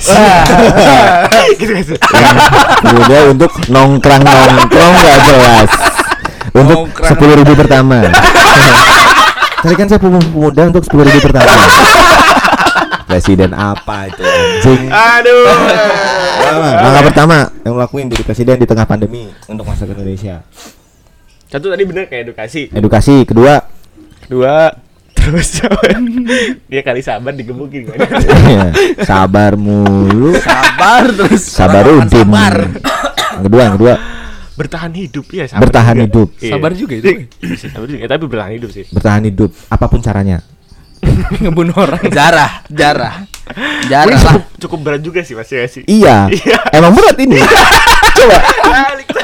gitu gitu. Kemudian untuk nongkrang nongkrong gak jelas. Untuk sepuluh ribu pertama. Carikan saya pem- pemuda untuk sepuluh ribu pertama. Presiden apa itu anjing? Aduh. Langkah pertama yang lo lakuin jadi presiden di tengah pandemi untuk masyarakat Indonesia. Satu tadi bener kayak edukasi. Edukasi. Kedua, Kedua terus apa? Dia kali sabar digebukin kan. ya, sabar mulu. Sabar terus. Sabar udin. Sabar. Yang kedua, yang kedua Bertahan hidup ya Bertahan juga. hidup. Iya. Sabar juga itu. Sabar juga, tapi bertahan hidup sih. bertahan hidup apa pun caranya. ngebunuh orang Jarah, jarah. Jarah lah. cukup, cukup berat juga sih Mas ya sih. Iya. Emang berat ini. Coba.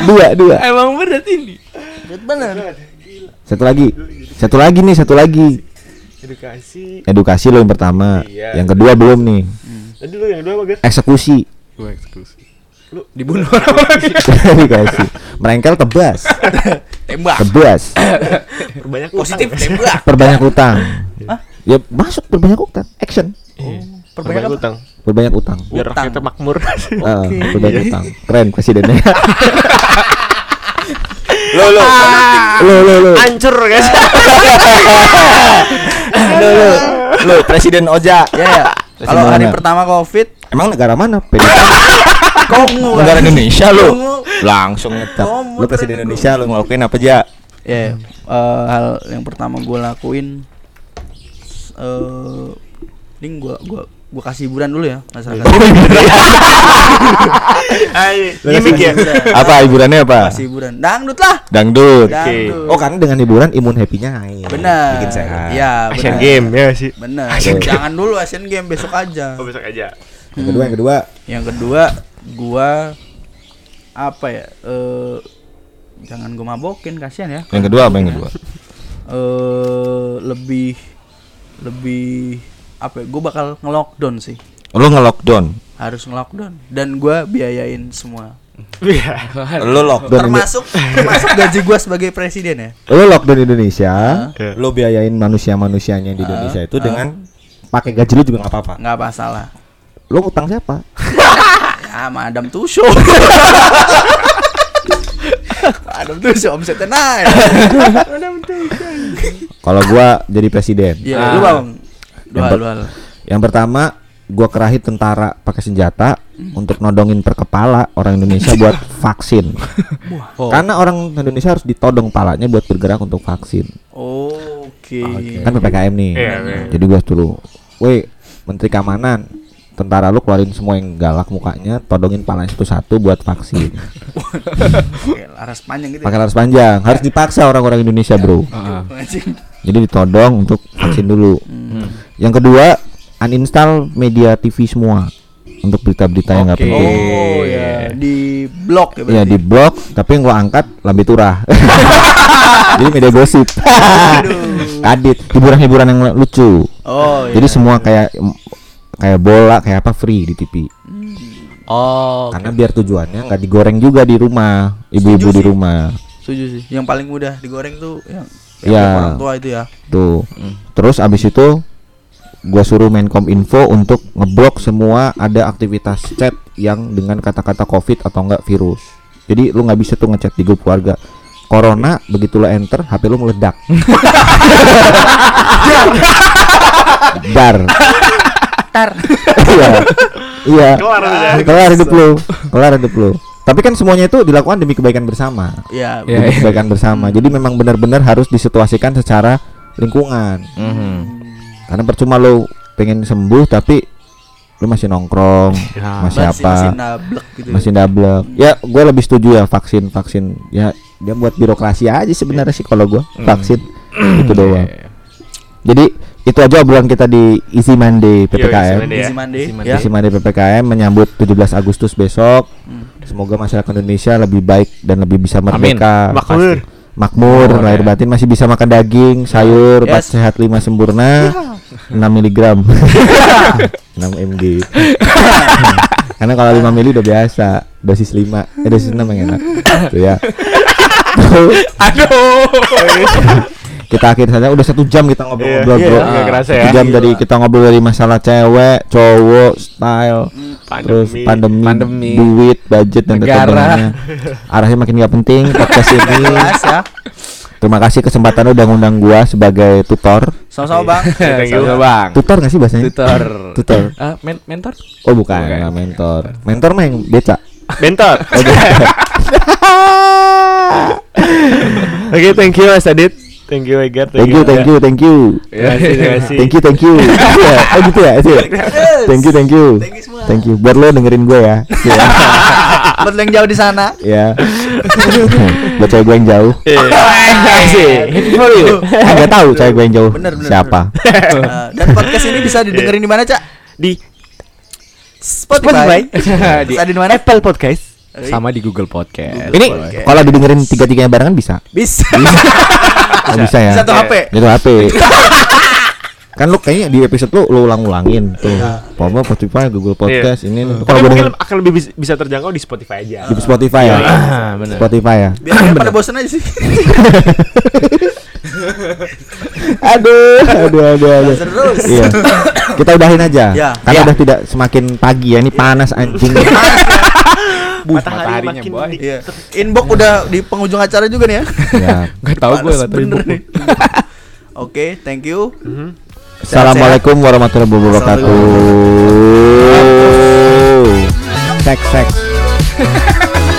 Dua, dua. emang berat ini Bener. Satu lagi. Satu lagi nih, satu lagi. Edukasi. Edukasi lo yang pertama. Iya. Yang kedua belum nih. Tadi lu yang kedua apa, Gar? Eksekusi. gue eksekusi Lu dibunuh orang lagi Edukasi. Merengkel tebas. Tembak. Tebas. perbanyak Positif tembak. Perbanyak utang. Ya masuk perbanyak utang. Action. Perbanyak utang. Perbanyak utang. Biar Utang. rakyatnya makmur. Ah, perbanyak utang. Keren presidennya. Lo lo. lo lo lo. Hancur guys. Lo lo. Lo presiden Oja. Ya ya. Kalau hari pertama Covid, Emang negara mana? Kongo. Negara Indonesia lo. Langsung ngetap. Lo presiden Indonesia lo ngelakuin apa aja? Ya, eh, hal yang pertama gue lakuin eh ini gue gua gua kasih hiburan dulu ya masyarakat. Ay, gimmick ya. Apa hiburannya apa? Kasih hiburan. Dangdut lah. Dangdut. Dangdut. Oh karena dengan hiburan imun happy-nya naik. Benar. Bikin sehat. Iya, Asian. Game ya sih. Benar. Asian Game. Jangan dulu Asian Game besok aja. Oh, besok aja. Yang kedua yang kedua. Yang kedua, gua apa ya? Eh jangan gua mabokin kasihan ya. Yang kedua apa yang kedua? Eh lebih lebih apa ya? Gua bakal nge-lockdown sih. Lu nge-lockdown. Harus nge-lockdown dan gua biayain semua. Iya. Lu lockdown Termasuk termasuk gaji gua sebagai presiden ya. Lu lockdown Indonesia, Iya. lu biayain manusia-manusianya di Indonesia itu dengan pakai gaji lu juga nggak apa-apa. nggak masalah. Lu utang siapa? Ya, Madam Tusho. Madam Tusho omsetnya naik. Kalau gua jadi presiden, Iya, lu bang. Dua Yang per- dua hal. yang pertama gua kerahi tentara pakai senjata untuk nodongin per kepala orang Indonesia buat vaksin. Karena orang Indonesia harus ditodong palanya buat bergerak untuk vaksin. Oke. Kan PPKM nih. Iya, iya. Jadi gua suruh, "Woi, Menteri Keamanan, tentara lu keluarin semua yang galak mukanya, todongin palanya satu-satu buat vaksin." Oke, laras panjang gitu. Pakai laras panjang, harus dipaksa orang-orang Indonesia, Bro. Anjing. Jadi ditodong untuk vaksin dulu. Yang kedua, uninstall media TV semua untuk berita-berita yang nggak penting. Oh ya, di blok ya Iya di blog, tapi yang gua angkat lambe turah. Jadi media gosip. Kadit, hiburan-hiburan yang lucu. Oh iya. Jadi semua kayak kayak bola, kayak apa free di TV. Oh. Karena biar tujuannya nggak digoreng juga di rumah, ibu-ibu di rumah. Setuju sih. Yang paling mudah digoreng tuh yang Iya. yang orang tua itu ya. Tuh. Terus abis itu gua suruh Menkom Info untuk ngeblok semua ada aktivitas chat yang dengan kata-kata COVID atau enggak virus. Jadi lu nggak bisa tuh ngechat di grup keluarga. Corona begitu lu enter HP lu meledak. Dar. Tar. Iya. Iya. Kelar hidup lu. Kelar hidup lu. Tapi kan semuanya itu dilakukan demi kebaikan bersama. Iya. Iya, Demi kebaikan bersama. Jadi memang benar-benar harus disituasikan secara lingkungan. Mhm. Karena percuma lo pengen sembuh tapi lu masih nongkrong, Ya, masih Masih, apa? masih nablek gitu. ya. Masih double. Ya, gue lebih setuju ya vaksin vaksin. Ya, dia buat birokrasi aja sebenarnya sih kalau gue vaksin itu doang. Jadi itu aja obrolan kita di Easy Monday PPKM. Easy Monday. Easy Ya. Easy Monday PPKM menyambut 17 Agustus besok. Hmm. Semoga masyarakat Indonesia lebih baik dan lebih bisa merdeka. Makmur. Makmur, lahir batin masih bisa makan daging, sayur, empat Yes. sehat lima sempurna, 6 miligram, 6 mg. Karena kalau 5 mili udah biasa, dosis 5, eh dosis 6 yang enak. Tuh ya. Aduh. Kita akhir saja udah satu jam kita ngobrol-ngobrol Iya, bro. iya, nggak kerasa Satu ya. jam dari kita ngobrol dari masalah cewek, cowok, style, terus pandemi, Pandemi. duit, budget dan Negara. tetebangannya. Arahnya makin gak penting podcast ini. Terima kasih kesempatan udah ngundang gua sebagai tutor. Sama-sama Bang. Thank you. Bang. Tutor gak sih bahasanya? Tutor. Tutor. Ah, men- mentor? Oh bukan, nggak mentor. Mentor mah yang beca. Bentar. Oke, thank you Mas Adit. Thank you Egar. Thank you, thank you, thank you. Terima kasih, terima kasih. Thank you, thank you. Iya, Oh gitu ya, itu ya. Thank you, thank you. Thank you semua. Thank you. Buat lo dengerin gue ya. Iya. Buat lo yang jauh di sana. Ya. Buat cewek gue yang jauh. Kasih. Happy for you. Enggak tahu cewek gue yang jauh. Bener, bener, Siapa? Eh, dan podcast ini bisa didengerin di mana, Cak? Di Spotify. Di mana? Apple Podcast. Sama di Google Podcast. Ini Podcast. kalau didengerin tiga-tiganya barengan bisa. Bisa. Oh, bisa ya. Satu HP. Itu HP. kan lu kayaknya di episode lu lu ulang-ulangin tuh. Papa Spotify, Google Podcast ini. nih. Kalau mungkin denger akan lebih bis- bisa terjangkau di Spotify aja. di Spotify ya. Ah, benar. Spotify ya. Biar pada bosan aja sih. aduh, aduh, aduh, aduh. Terus. Iya. Kita udahin aja. Ya. Karena Ya. udah tidak semakin pagi ya. Ini panas anjing. Matahari mataharinya, makin boy. di- Iya. Inbox udah di penghujung acara juga nih ya. ya. Gak tahu gue tahu bener nih. Oke, thank you. Assalamualaikum warahmatullahi wabarakatuh. Seks seks.